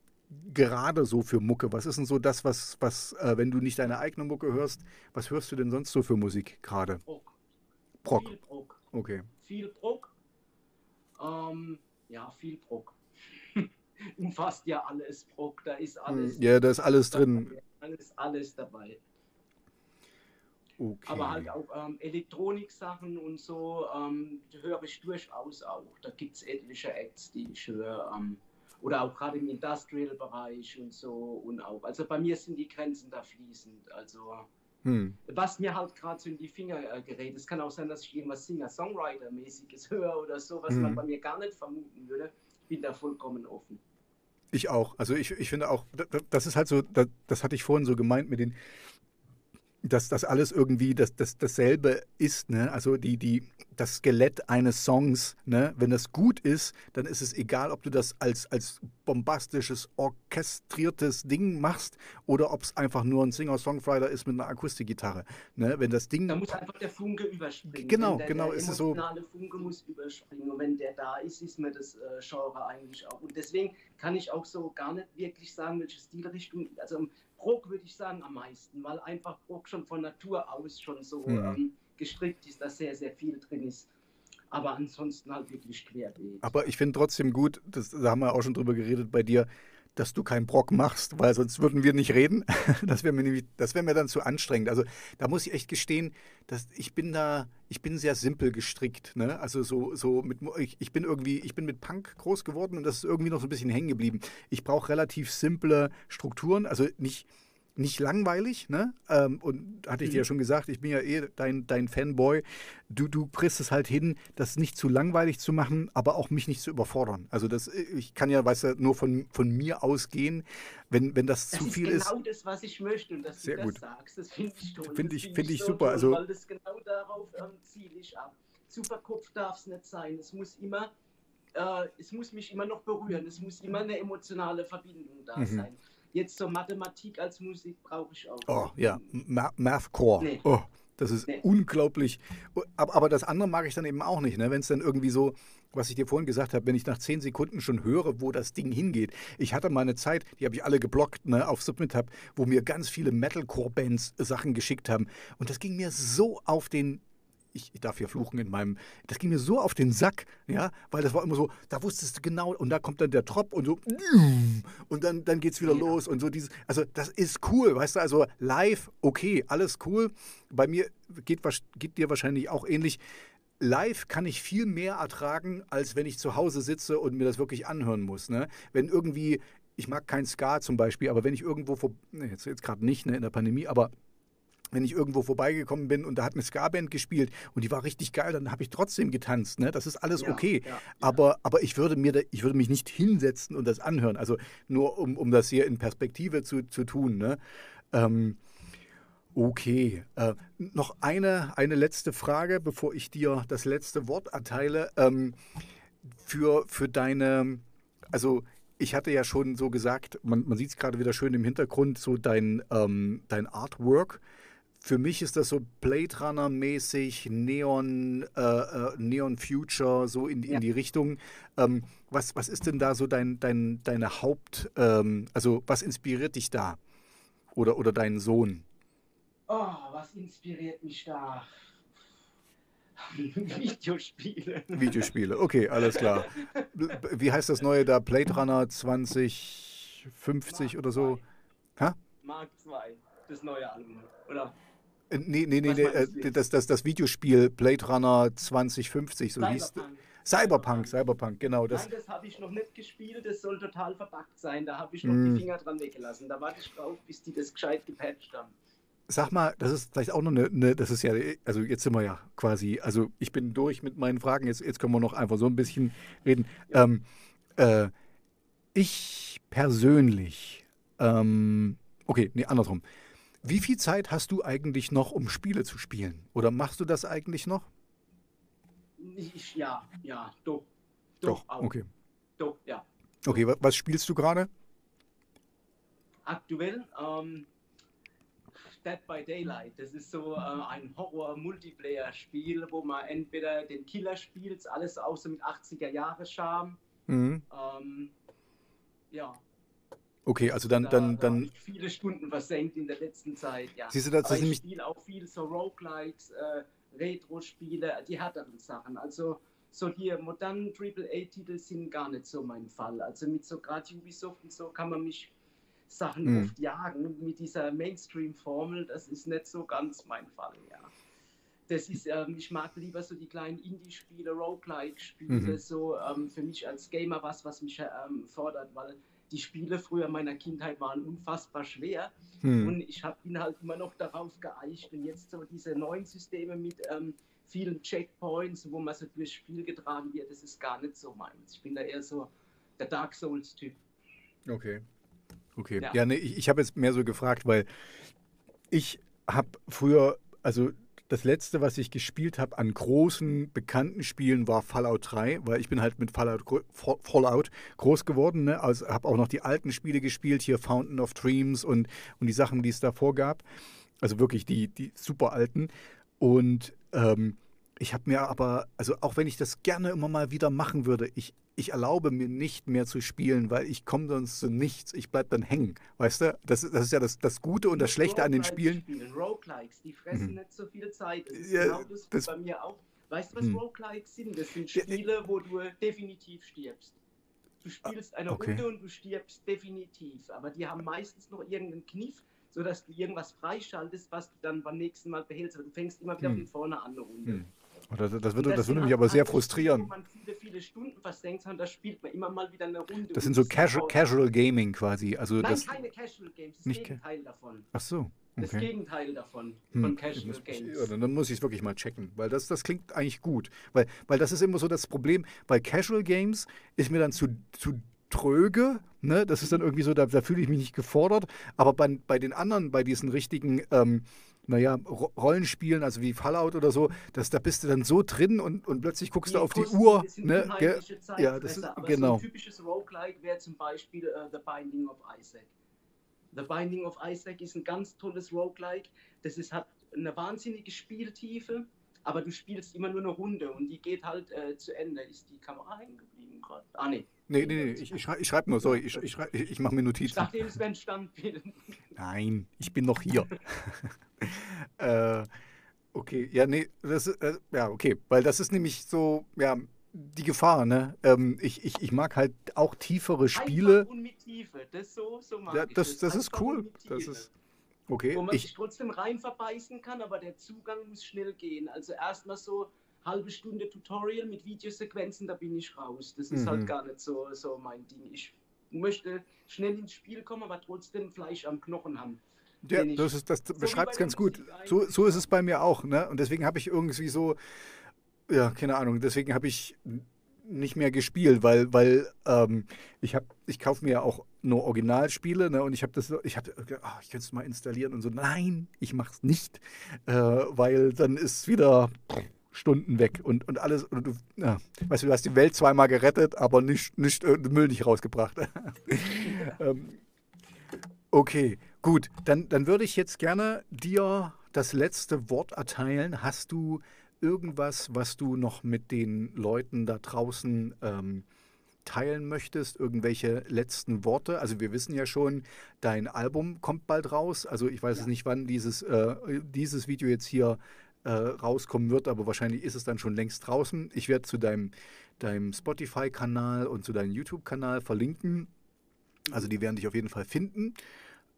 gerade so für Mucke? Was ist denn so das, was, was äh, wenn du nicht deine eigene Mucke hörst, was hörst du denn sonst so für Musik gerade? Brock. Brock. Viel Brock. Okay. Viel Brock. Ähm, ja, viel Brock. Umfasst [LAUGHS] ja alles Brock, da ist alles. Ja, da ist alles drin. Alles, alles dabei. Okay. Aber halt auch ähm, Elektronik-Sachen und so ähm, höre ich durchaus auch. Da gibt es etliche Acts, die ich höre. Ähm, oder auch gerade im Industrial-Bereich und so und auch. Also bei mir sind die Grenzen da fließend. Also hm. was mir halt gerade so in die Finger äh, gerät. Es kann auch sein, dass ich irgendwas Singer-Songwriter-mäßiges höre oder so, was Hm. man bei mir gar nicht vermuten würde. Bin da vollkommen offen. Ich auch. Also ich, ich finde auch, da- da- das ist halt so, das, das hatte ich vorhin so gemeint mit den, dass das alles irgendwie das, das, dasselbe ist, ne? Also die, die, das Skelett eines Songs, ne? Wenn das gut ist, dann ist es egal, ob du das als, als bombastisches, orchestriertes Ding machst oder ob es einfach nur ein Singer-Songwriter ist mit einer Akustikgitarre. Ne? Wenn das Ding. Da muss einfach der Funke überspringen. Genau, der, genau, Der ist es so- emotionale Funke muss überspringen. Und wenn der da ist, ist mir das äh, Genre eigentlich auch. Und deswegen kann ich auch so gar nicht wirklich sagen, welche Stilrichtung. Also im Brock würde ich sagen am meisten, weil einfach Brock schon von Natur aus schon so Mhm. ähm, gestrickt ist, dass sehr, sehr viel drin ist. Aber ansonsten halt wirklich querbeet. Aber ich finde trotzdem gut, das, da haben wir auch schon drüber geredet bei dir, dass du keinen Brock machst, weil sonst würden wir nicht reden. [LAUGHS] Das wäre mir wäre mir dann zu anstrengend. Also da muss ich echt gestehen, dass ich bin da, ich bin sehr simpel gestrickt. Ne? Also so, so mit, ich, ich bin irgendwie, ich bin mit Punk groß geworden und das ist irgendwie noch so ein bisschen hängen geblieben. Ich brauche relativ simple Strukturen, also nicht nicht langweilig, ne? Ähm, und hatte ich dir ja schon gesagt, ich bin ja eh dein, dein Fanboy. Du, du kriegst es halt hin, das nicht zu langweilig zu machen, aber auch mich nicht zu überfordern. Also das, ich kann ja, weißt du, nur von, von mir ausgehen, wenn, wenn das, Das zu ist viel genau ist. das, was ich möchte und dass Sehr du gut. das sagst. Das finde ich toll. Find Das ich- find ich so super, Toll, also- weil das genau darauf ähm, ziele ich ab. Zu verkopft darf es nicht sein. Es muss immer, äh, es muss mich immer noch berühren. Es muss immer eine emotionale Verbindung da Mhm. sein. Jetzt zur Mathematik als Musik brauche ich auch. Oh, ja, Ma Mathcore. Nee. Oh, das ist Nee. unglaublich. Aber, aber das andere mag ich dann eben auch nicht, ne? wenn es dann irgendwie so, was ich dir vorhin gesagt habe, wenn ich nach zehn Sekunden schon höre, wo das Ding hingeht. Ich hatte mal eine Zeit, die habe ich alle geblockt ne, auf SubmitHub, wo mir ganz viele Metalcore-Bands Sachen geschickt haben. Und das ging mir so auf den ich, ich darf hier fluchen in meinem, das ging mir so auf den Sack, ja, weil das war immer so, da wusstest du genau, und da kommt dann der Trop und so, und dann, dann geht's wieder Ja. los und so dieses, also das ist cool, weißt du, also live, okay, alles cool. Bei mir geht, geht dir wahrscheinlich auch ähnlich. Live kann ich viel mehr ertragen, als wenn ich zu Hause sitze und mir das wirklich anhören muss. Ne? Wenn irgendwie, ich mag kein Ska zum Beispiel, aber wenn ich irgendwo vor, ne, jetzt, jetzt gerade nicht ne, in der Pandemie, aber wenn ich irgendwo vorbeigekommen bin und da hat eine Ska-Band gespielt und die war richtig geil, dann habe ich trotzdem getanzt. Ne? Das ist alles Ja, okay. ja, ja. Aber, aber ich, würde mir da, ich würde mich nicht hinsetzen und das anhören. Also nur um, um das hier in Perspektive zu, zu tun. Ne? Ähm, okay. Äh, noch eine, eine letzte Frage, bevor ich dir das letzte Wort erteile. Ähm, für, für deine, also ich hatte ja schon so gesagt, man, man sieht es gerade wieder schön im Hintergrund, so dein, ähm, dein Artwork. Für mich ist das so Blade Runner-mäßig, Neon, äh, äh, Neon Future, so in, in Ja. die Richtung. Ähm, was, was ist denn da so dein, dein, deine Haupt, ähm, also was inspiriert dich da? Oder, oder deinen Sohn? Oh, was inspiriert mich da? [LAUGHS] Videospiele. Videospiele, okay, alles klar. [LAUGHS] Wie heißt das neue da? Blade Runner 2050 oder so? Ha? Mark 2, das neue Album. Oder Nee, nee, nee, nee du äh, das, das, das Videospiel Blade Runner 2050, so hieß Cyberpunk. Cyberpunk, Cyberpunk, genau. Das, Nein, das habe ich noch nicht gespielt, das soll total verbuggt sein. Da habe ich noch Mm. die Finger dran weggelassen. Da warte ich drauf, bis die das gescheit gepatcht haben. sag mal, das ist vielleicht auch noch eine, eine, das ist ja, also jetzt sind wir ja quasi, also ich bin durch mit meinen Fragen, jetzt, jetzt können wir noch einfach so ein bisschen reden. Ähm, äh, ich persönlich, ähm, okay, nee, andersrum. Wie viel Zeit hast du eigentlich noch, um Spiele zu spielen? Oder machst du das eigentlich noch? Ich, ja, ja, doch. Doch, auch. okay. Doch, ja. Okay, wa- was spielst du gerade? Aktuell, ähm, Dead by Daylight. Das ist so äh, ein Horror-Multiplayer-Spiel, wo man entweder den Killer spielt, alles außer mit 80er-Jahre-Charme. Mhm. Ähm, ja. Okay, also dann. Da, dann, da dann viele Stunden versenkt in der letzten Zeit, ja. Siehst du, das Aber ich spiele auch viel so Roguelikes, äh, Retro-Spiele, die härteren Sachen. Also so die modernen AAA-Titel sind gar nicht so mein Fall. Also mit so gerade Ubisoft und so kann man mich Sachen mhm. oft jagen. Mit dieser Mainstream-Formel, das ist nicht so ganz mein Fall, ja. Das ist, ähm, ich mag lieber so die kleinen Indie-Spiele, Roguelike-Spiele, mhm. so ähm, für mich als Gamer was, was mich ähm, fordert, weil die Spiele früher meiner Kindheit waren unfassbar schwer mhm. und ich habe ihn halt immer noch darauf geeicht und jetzt so diese neuen Systeme mit ähm, vielen Checkpoints, wo man so durchs Spiel getragen wird, das ist gar nicht so meins. Ich bin da eher so der Dark Souls-Typ. Okay. Okay. Ja, ja nee, ich, ich habe jetzt mehr so gefragt, weil ich habe früher, also das letzte, was ich gespielt habe an großen, bekannten Spielen, war Fallout 3, weil ich bin halt mit Fallout, Fallout groß geworden. Ne? Also habe auch noch die alten Spiele gespielt, hier Fountain of Dreams und, und die Sachen, die es davor gab. Also wirklich die, die super alten. Und ähm, ich habe mir aber, also auch wenn ich das gerne immer mal wieder machen würde, ich, ich erlaube mir nicht mehr zu spielen, weil ich komme sonst zu nichts. Ich bleibe dann hängen. Weißt du? Das, das ist ja das, das Gute und das Schlechte an den Spielen. Spielen. Roguelikes, die fressen mhm. nicht so viel Zeit. Das ist ja, genau das, das bei mir auch. Weißt du, was hm. Roguelikes sind? Das sind Spiele, wo du definitiv stirbst. Du spielst eine okay. Runde und du stirbst definitiv. Aber die haben meistens noch irgendeinen Kniff, sodass du irgendwas freischaltest, was du dann beim nächsten Mal behältst. Aber du fängst immer wieder hm. von vorne an eine Runde. Hm. Das, das, würde, das würde mich aber sehr frustrieren. Wo man viele, viele Stunden versenkt hat, da spielt man immer mal wieder eine Runde. Das sind so Casual, Casual Gaming quasi. Also Nein, das, keine Casual Games, das nicht Gegenteil davon. Ach so. Okay. Das Gegenteil davon, hm. von Casual muss, Games. Ja, dann muss ich es wirklich mal checken, weil das, das klingt eigentlich gut. Weil, weil das ist immer so das Problem, bei Casual Games ist mir dann zu, zu tröge. Ne? Das ist dann irgendwie so, da, da fühle ich mich nicht gefordert. Aber bei, bei den anderen, bei diesen richtigen ähm, naja, Rollenspielen, also wie Fallout oder so, dass da bist du dann so drin und, und plötzlich guckst nee, du auf die Uhr. Ne? ja, das ist, aber genau. So ein typisches Roguelike wäre zum Beispiel uh, The Binding of Isaac. The Binding of Isaac ist ein ganz tolles Roguelike. Das ist, hat eine wahnsinnige Spieltiefe, aber du spielst immer nur eine Runde und die geht halt äh, zu Ende. Ist die Kamera hängen geblieben gerade? Ah, nee. Nee, nee, nee, ich, ich, schrei, ich schreibe nur, sorry, ich, ich, ich mache mir Notizen. Ich dachte, es wäre ein Standbild. Nein, ich bin noch hier. [LAUGHS] äh, okay, ja, nee, das ist, äh, ja, okay, weil das ist nämlich so, ja, die Gefahr, ne? Ähm, ich, ich, ich mag halt auch tiefere Spiele. Einfach und mit Tiefe, das so, so mag ja, das, ich das. Das ist cool, das ist, okay. Wo man ich, sich trotzdem rein verbeißen kann, aber der Zugang muss schnell gehen. Also erstmal so halbe Stunde Tutorial mit Videosequenzen, da bin ich raus. Das ist halt mhm. halt gar nicht so, so mein Ding. Ich möchte schnell ins Spiel kommen, aber trotzdem Fleisch am Knochen haben. Ja, das, ist, das so beschreibt es ganz gut. So, so ist es bei mir auch. Ne? Und deswegen habe ich irgendwie so, ja, keine Ahnung, deswegen habe ich nicht mehr gespielt, weil, weil ähm, ich habe, ich kaufe mir ja auch nur Originalspiele, ne, und ich habe das, ich habe, oh, ich könnte es mal installieren und so, nein, ich mache es nicht, äh, weil dann ist wieder Stunden weg und, und alles, und du, ja, weißt du, du hast die Welt zweimal gerettet, aber nicht, nicht Müll nicht rausgebracht. [LAUGHS] ähm, okay, Gut, dann, dann würde ich jetzt gerne dir das letzte Wort erteilen. Hast du irgendwas, was du noch mit den Leuten da draußen ähm, teilen möchtest? Irgendwelche letzten Worte? Also wir wissen ja schon, dein Album kommt bald raus. Also ich weiß ja. nicht, wann dieses, äh, dieses Video jetzt hier äh, rauskommen wird, aber wahrscheinlich ist es dann schon längst draußen. Ich werde zu deinem, deinem Spotify-Kanal und zu deinem YouTube-Kanal verlinken. Also die werden dich auf jeden Fall finden.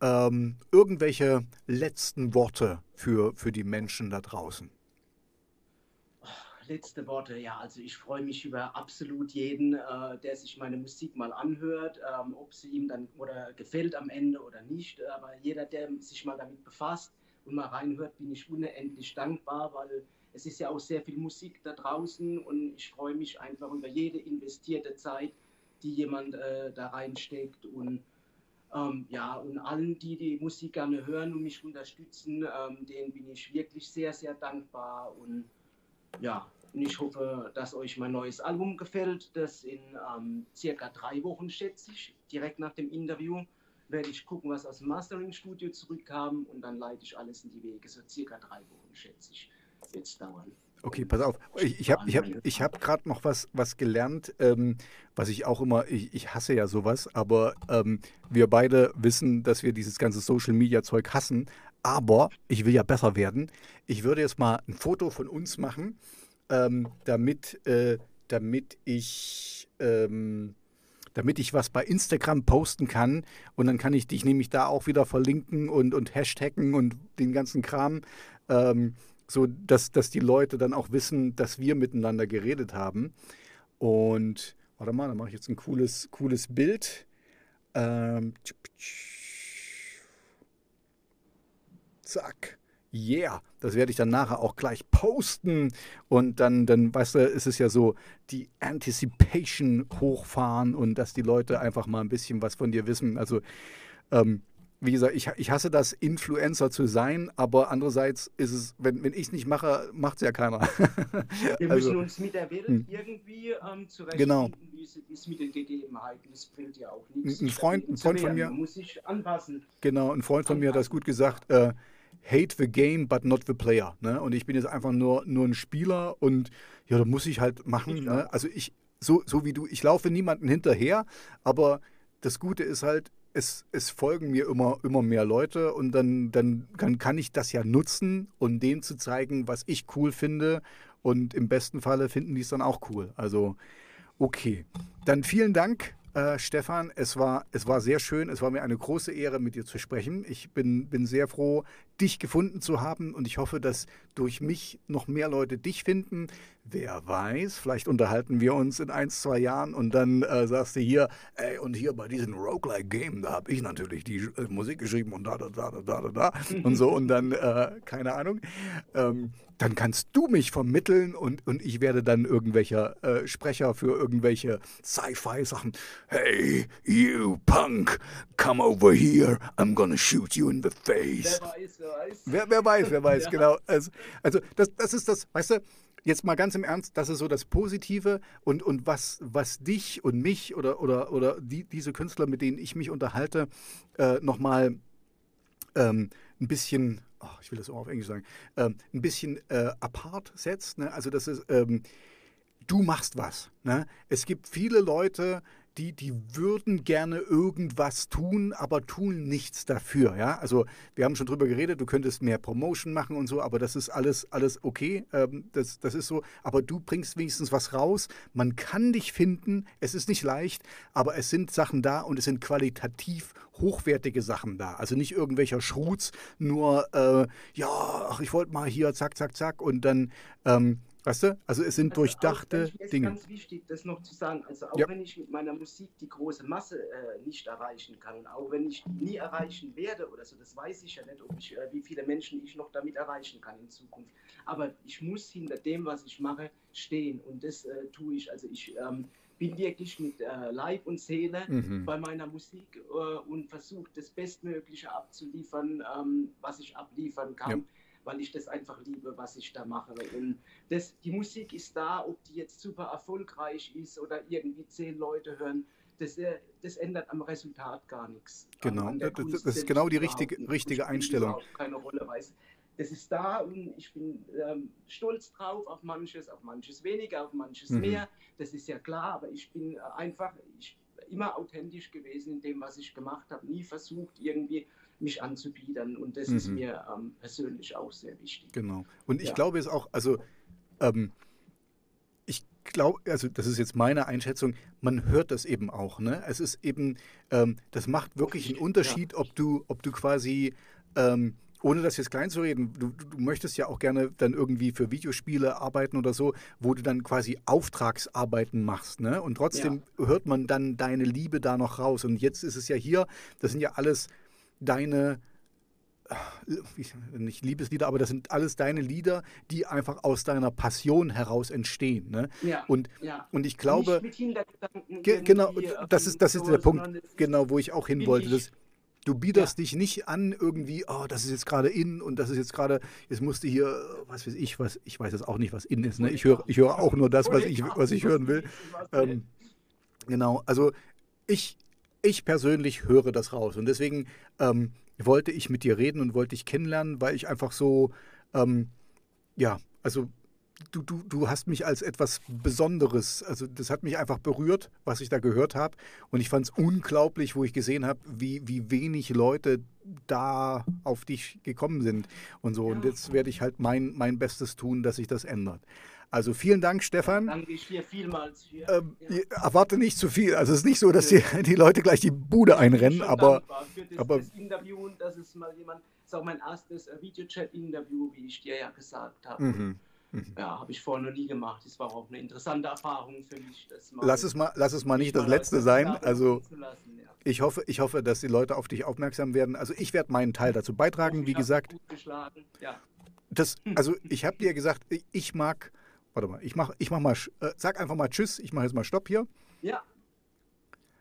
Ähm, irgendwelche letzten Worte für, für die Menschen da draußen? Letzte Worte, ja, also ich freue mich über absolut jeden, äh, der sich meine Musik mal anhört, ähm, ob sie ihm dann oder gefällt am Ende oder nicht. Aber jeder, der sich mal damit befasst und mal reinhört, bin ich unendlich dankbar, weil es ist ja auch sehr viel Musik da draußen und ich freue mich einfach über jede investierte Zeit, die jemand äh, da reinsteckt und ähm, ja, und allen, die die Musik gerne hören und mich unterstützen, ähm, denen bin ich wirklich sehr, sehr dankbar. Und ja, und ich hoffe, dass euch mein neues Album gefällt, das in ähm, circa drei Wochen, schätze ich, direkt nach dem Interview werde ich gucken, was aus dem Mastering-Studio zurückkam und dann leite ich alles in die Wege. So circa drei Wochen, schätze ich, wird es dauern. Okay, pass auf. Ich, ich habe ich hab, ich hab gerade noch was, was gelernt, ähm, was ich auch immer, ich, ich hasse ja sowas, aber ähm, wir beide wissen, dass wir dieses ganze Social-Media-Zeug hassen. Aber ich will ja besser werden. Ich würde jetzt mal ein Foto von uns machen, ähm, damit, äh, damit ich ähm, damit ich was bei Instagram posten kann. Und dann kann ich dich nämlich da auch wieder verlinken und, und hashtaggen und den ganzen Kram. Ähm, so dass, dass die Leute dann auch wissen, dass wir miteinander geredet haben. Und warte mal, da mache ich jetzt ein cooles, cooles Bild. Ähm, zack. Yeah, das werde ich dann nachher auch gleich posten. Und dann, dann, weißt du, ist es ja so, die Anticipation hochfahren und dass die Leute einfach mal ein bisschen was von dir wissen. Also, ähm, wie gesagt, ich, ich hasse das, Influencer zu sein, aber andererseits ist es, wenn, wenn ich es nicht mache, macht es ja keiner. Wir [LAUGHS] also, müssen uns mit der Welt hm. irgendwie ähm, zurechtfinden, genau. wie es ist mit den Gegebenheiten. Das bringt ja auch nichts. Ein Freund, ein Freund von mir. Muss sich anpassen. Genau, ein Freund von anpassen. mir hat das gut gesagt. Äh, hate the game, but not the player. Ne? Und ich bin jetzt einfach nur, nur ein Spieler und ja, da muss ich halt machen. Ich ne? Also ich, so, so wie du, ich laufe niemanden hinterher, aber das Gute ist halt, es, es folgen mir immer, immer mehr Leute und dann, dann kann, kann ich das ja nutzen, um denen zu zeigen, was ich cool finde. Und im besten Falle finden die es dann auch cool. Also, okay. Dann vielen Dank äh, Stefan, es war, es war sehr schön. Es war mir eine große Ehre, mit dir zu sprechen. Ich bin, bin sehr froh, dich gefunden zu haben und ich hoffe, dass durch mich noch mehr Leute dich finden. Wer weiß, vielleicht unterhalten wir uns in ein, zwei Jahren und dann äh, sagst du hier, ey, und hier bei diesem Roguelike Game, da habe ich natürlich die äh, Musik geschrieben und da, da, da, da, da, da [LAUGHS] und so und dann, äh, keine Ahnung. Ähm, dann kannst du mich vermitteln und, und ich werde dann irgendwelcher äh, Sprecher für irgendwelche Sci-Fi-Sachen. Hey, you punk, come over here, I'm gonna shoot you in the face. Wer weiß, wer weiß. Wer, wer weiß, wer weiß, [LAUGHS] ja. genau. Also, also das, das ist das, weißt du, jetzt mal ganz im Ernst, das ist so das Positive und, und was, was dich und mich oder, oder, oder die, diese Künstler, mit denen ich mich unterhalte, äh, nochmal ähm, ein bisschen oh, ich will das auch auf Englisch sagen, ähm, ein bisschen äh, apart setzt. Ne? Also das ist, ähm, du machst was. Ne? Es gibt viele Leute, die, die würden gerne irgendwas tun, aber tun nichts dafür. Ja? Also wir haben schon drüber geredet, du könntest mehr Promotion machen und so, aber das ist alles, alles okay. Ähm, das, das ist so. Aber du bringst wenigstens was raus. Man kann dich finden. Es ist nicht leicht, aber es sind Sachen da und es sind qualitativ hochwertige Sachen da. Also nicht irgendwelcher Schrutz, nur äh, ja, ach, ich wollte mal hier, zack, zack, zack und dann ähm, Weißt du? Also es sind also durchdachte auch, Dinge. Es ist ganz wichtig, das noch zu sagen. Also auch ja. wenn ich mit meiner Musik die große Masse äh, nicht erreichen kann, auch wenn ich nie erreichen werde oder so, das weiß ich ja nicht, ob ich, äh, wie viele Menschen ich noch damit erreichen kann in Zukunft. Aber ich muss hinter dem, was ich mache, stehen und das äh, tue ich. Also ich ähm, bin wirklich mit äh, Leib und Seele mhm. bei meiner Musik äh, und versuche das Bestmögliche abzuliefern, ähm, was ich abliefern kann. Ja weil ich das einfach liebe, was ich da mache. Und das, die Musik ist da, ob die jetzt super erfolgreich ist oder irgendwie zehn Leute hören, das, äh, das ändert am Resultat gar nichts. Genau, das, das, ist genau die richtige, richtige Einstellung. Keine Rolle weiß. Das ist da und ich bin ähm, stolz drauf auf manches, auf manches weniger, auf manches mhm. mehr. Das ist ja klar, aber ich bin äh, einfach ich, immer authentisch gewesen in dem, was ich gemacht habe. Nie versucht, irgendwie mich anzubiedern. Und das mhm. ist mir ähm, persönlich auch sehr wichtig. Genau. Und ich ja. glaube es auch, also ähm, ich glaube, also das ist jetzt meine Einschätzung, man hört das eben auch. Ne? Es ist eben, ähm, das macht wirklich einen Unterschied, ja. ob du, ob du quasi ähm, ohne das jetzt klein zu reden, du, du, möchtest ja auch gerne dann irgendwie für Videospiele arbeiten oder so, wo du dann quasi Auftragsarbeiten machst, ne? Und trotzdem ja. hört man dann deine Liebe da noch raus. Und jetzt ist es ja hier, das sind ja alles deine nicht Liebeslieder, aber das sind alles deine Lieder, die einfach aus deiner Passion heraus entstehen. Ne? Ja, und, ja. und ich glaube, ge genau, das ist, das ist der Punkt, genau, wo ich auch hin wollte. Das, du biederst ja. dich nicht an irgendwie, oh, das ist jetzt gerade in und das ist jetzt gerade, jetzt musste hier, was weiß ich, was, ich weiß jetzt auch nicht, was in ist. Ne? Ich höre ich hör auch nur das, was ich, was ich hören will. [LAUGHS] Ähm, genau, also ich, ich persönlich höre das raus. Und deswegen ähm, wollte ich mit dir reden und wollte dich kennenlernen, weil ich einfach so, ähm, ja, also du, du, du hast mich als etwas Besonderes, also das hat mich einfach berührt, was ich da gehört habe. Und ich fand es unglaublich, wo ich gesehen habe, wie, wie wenig Leute da auf dich gekommen sind und so. Und jetzt werde ich halt mein, mein Bestes tun, dass sich das ändert. Also vielen Dank, Stefan. Danke ich dir vielmals. Für, ähm, ja. Erwarte nicht zu viel. Also es ist nicht so, dass die, die Leute gleich die Bude einrennen, aber. Das, aber das Interview und das ist mal jemand, das ist auch mein erstes Videochat-Interview, wie ich dir ja gesagt habe. Mhm. Mhm. Ja, habe ich vorher noch nie gemacht. Das war auch eine interessante Erfahrung für mich. lass, es mal, lass es mal nicht das Letzte sein. Also lassen, ja. ich, hoffe, ich hoffe, dass die Leute auf dich aufmerksam werden. Also ich werde meinen Teil dazu beitragen, wie gesagt. Ja. Das, also [LAUGHS] ich habe dir gesagt, ich mag, warte mal, ich mach, ich mach mal, äh, sag einfach mal Tschüss, ich mache jetzt mal Stopp hier. Ja.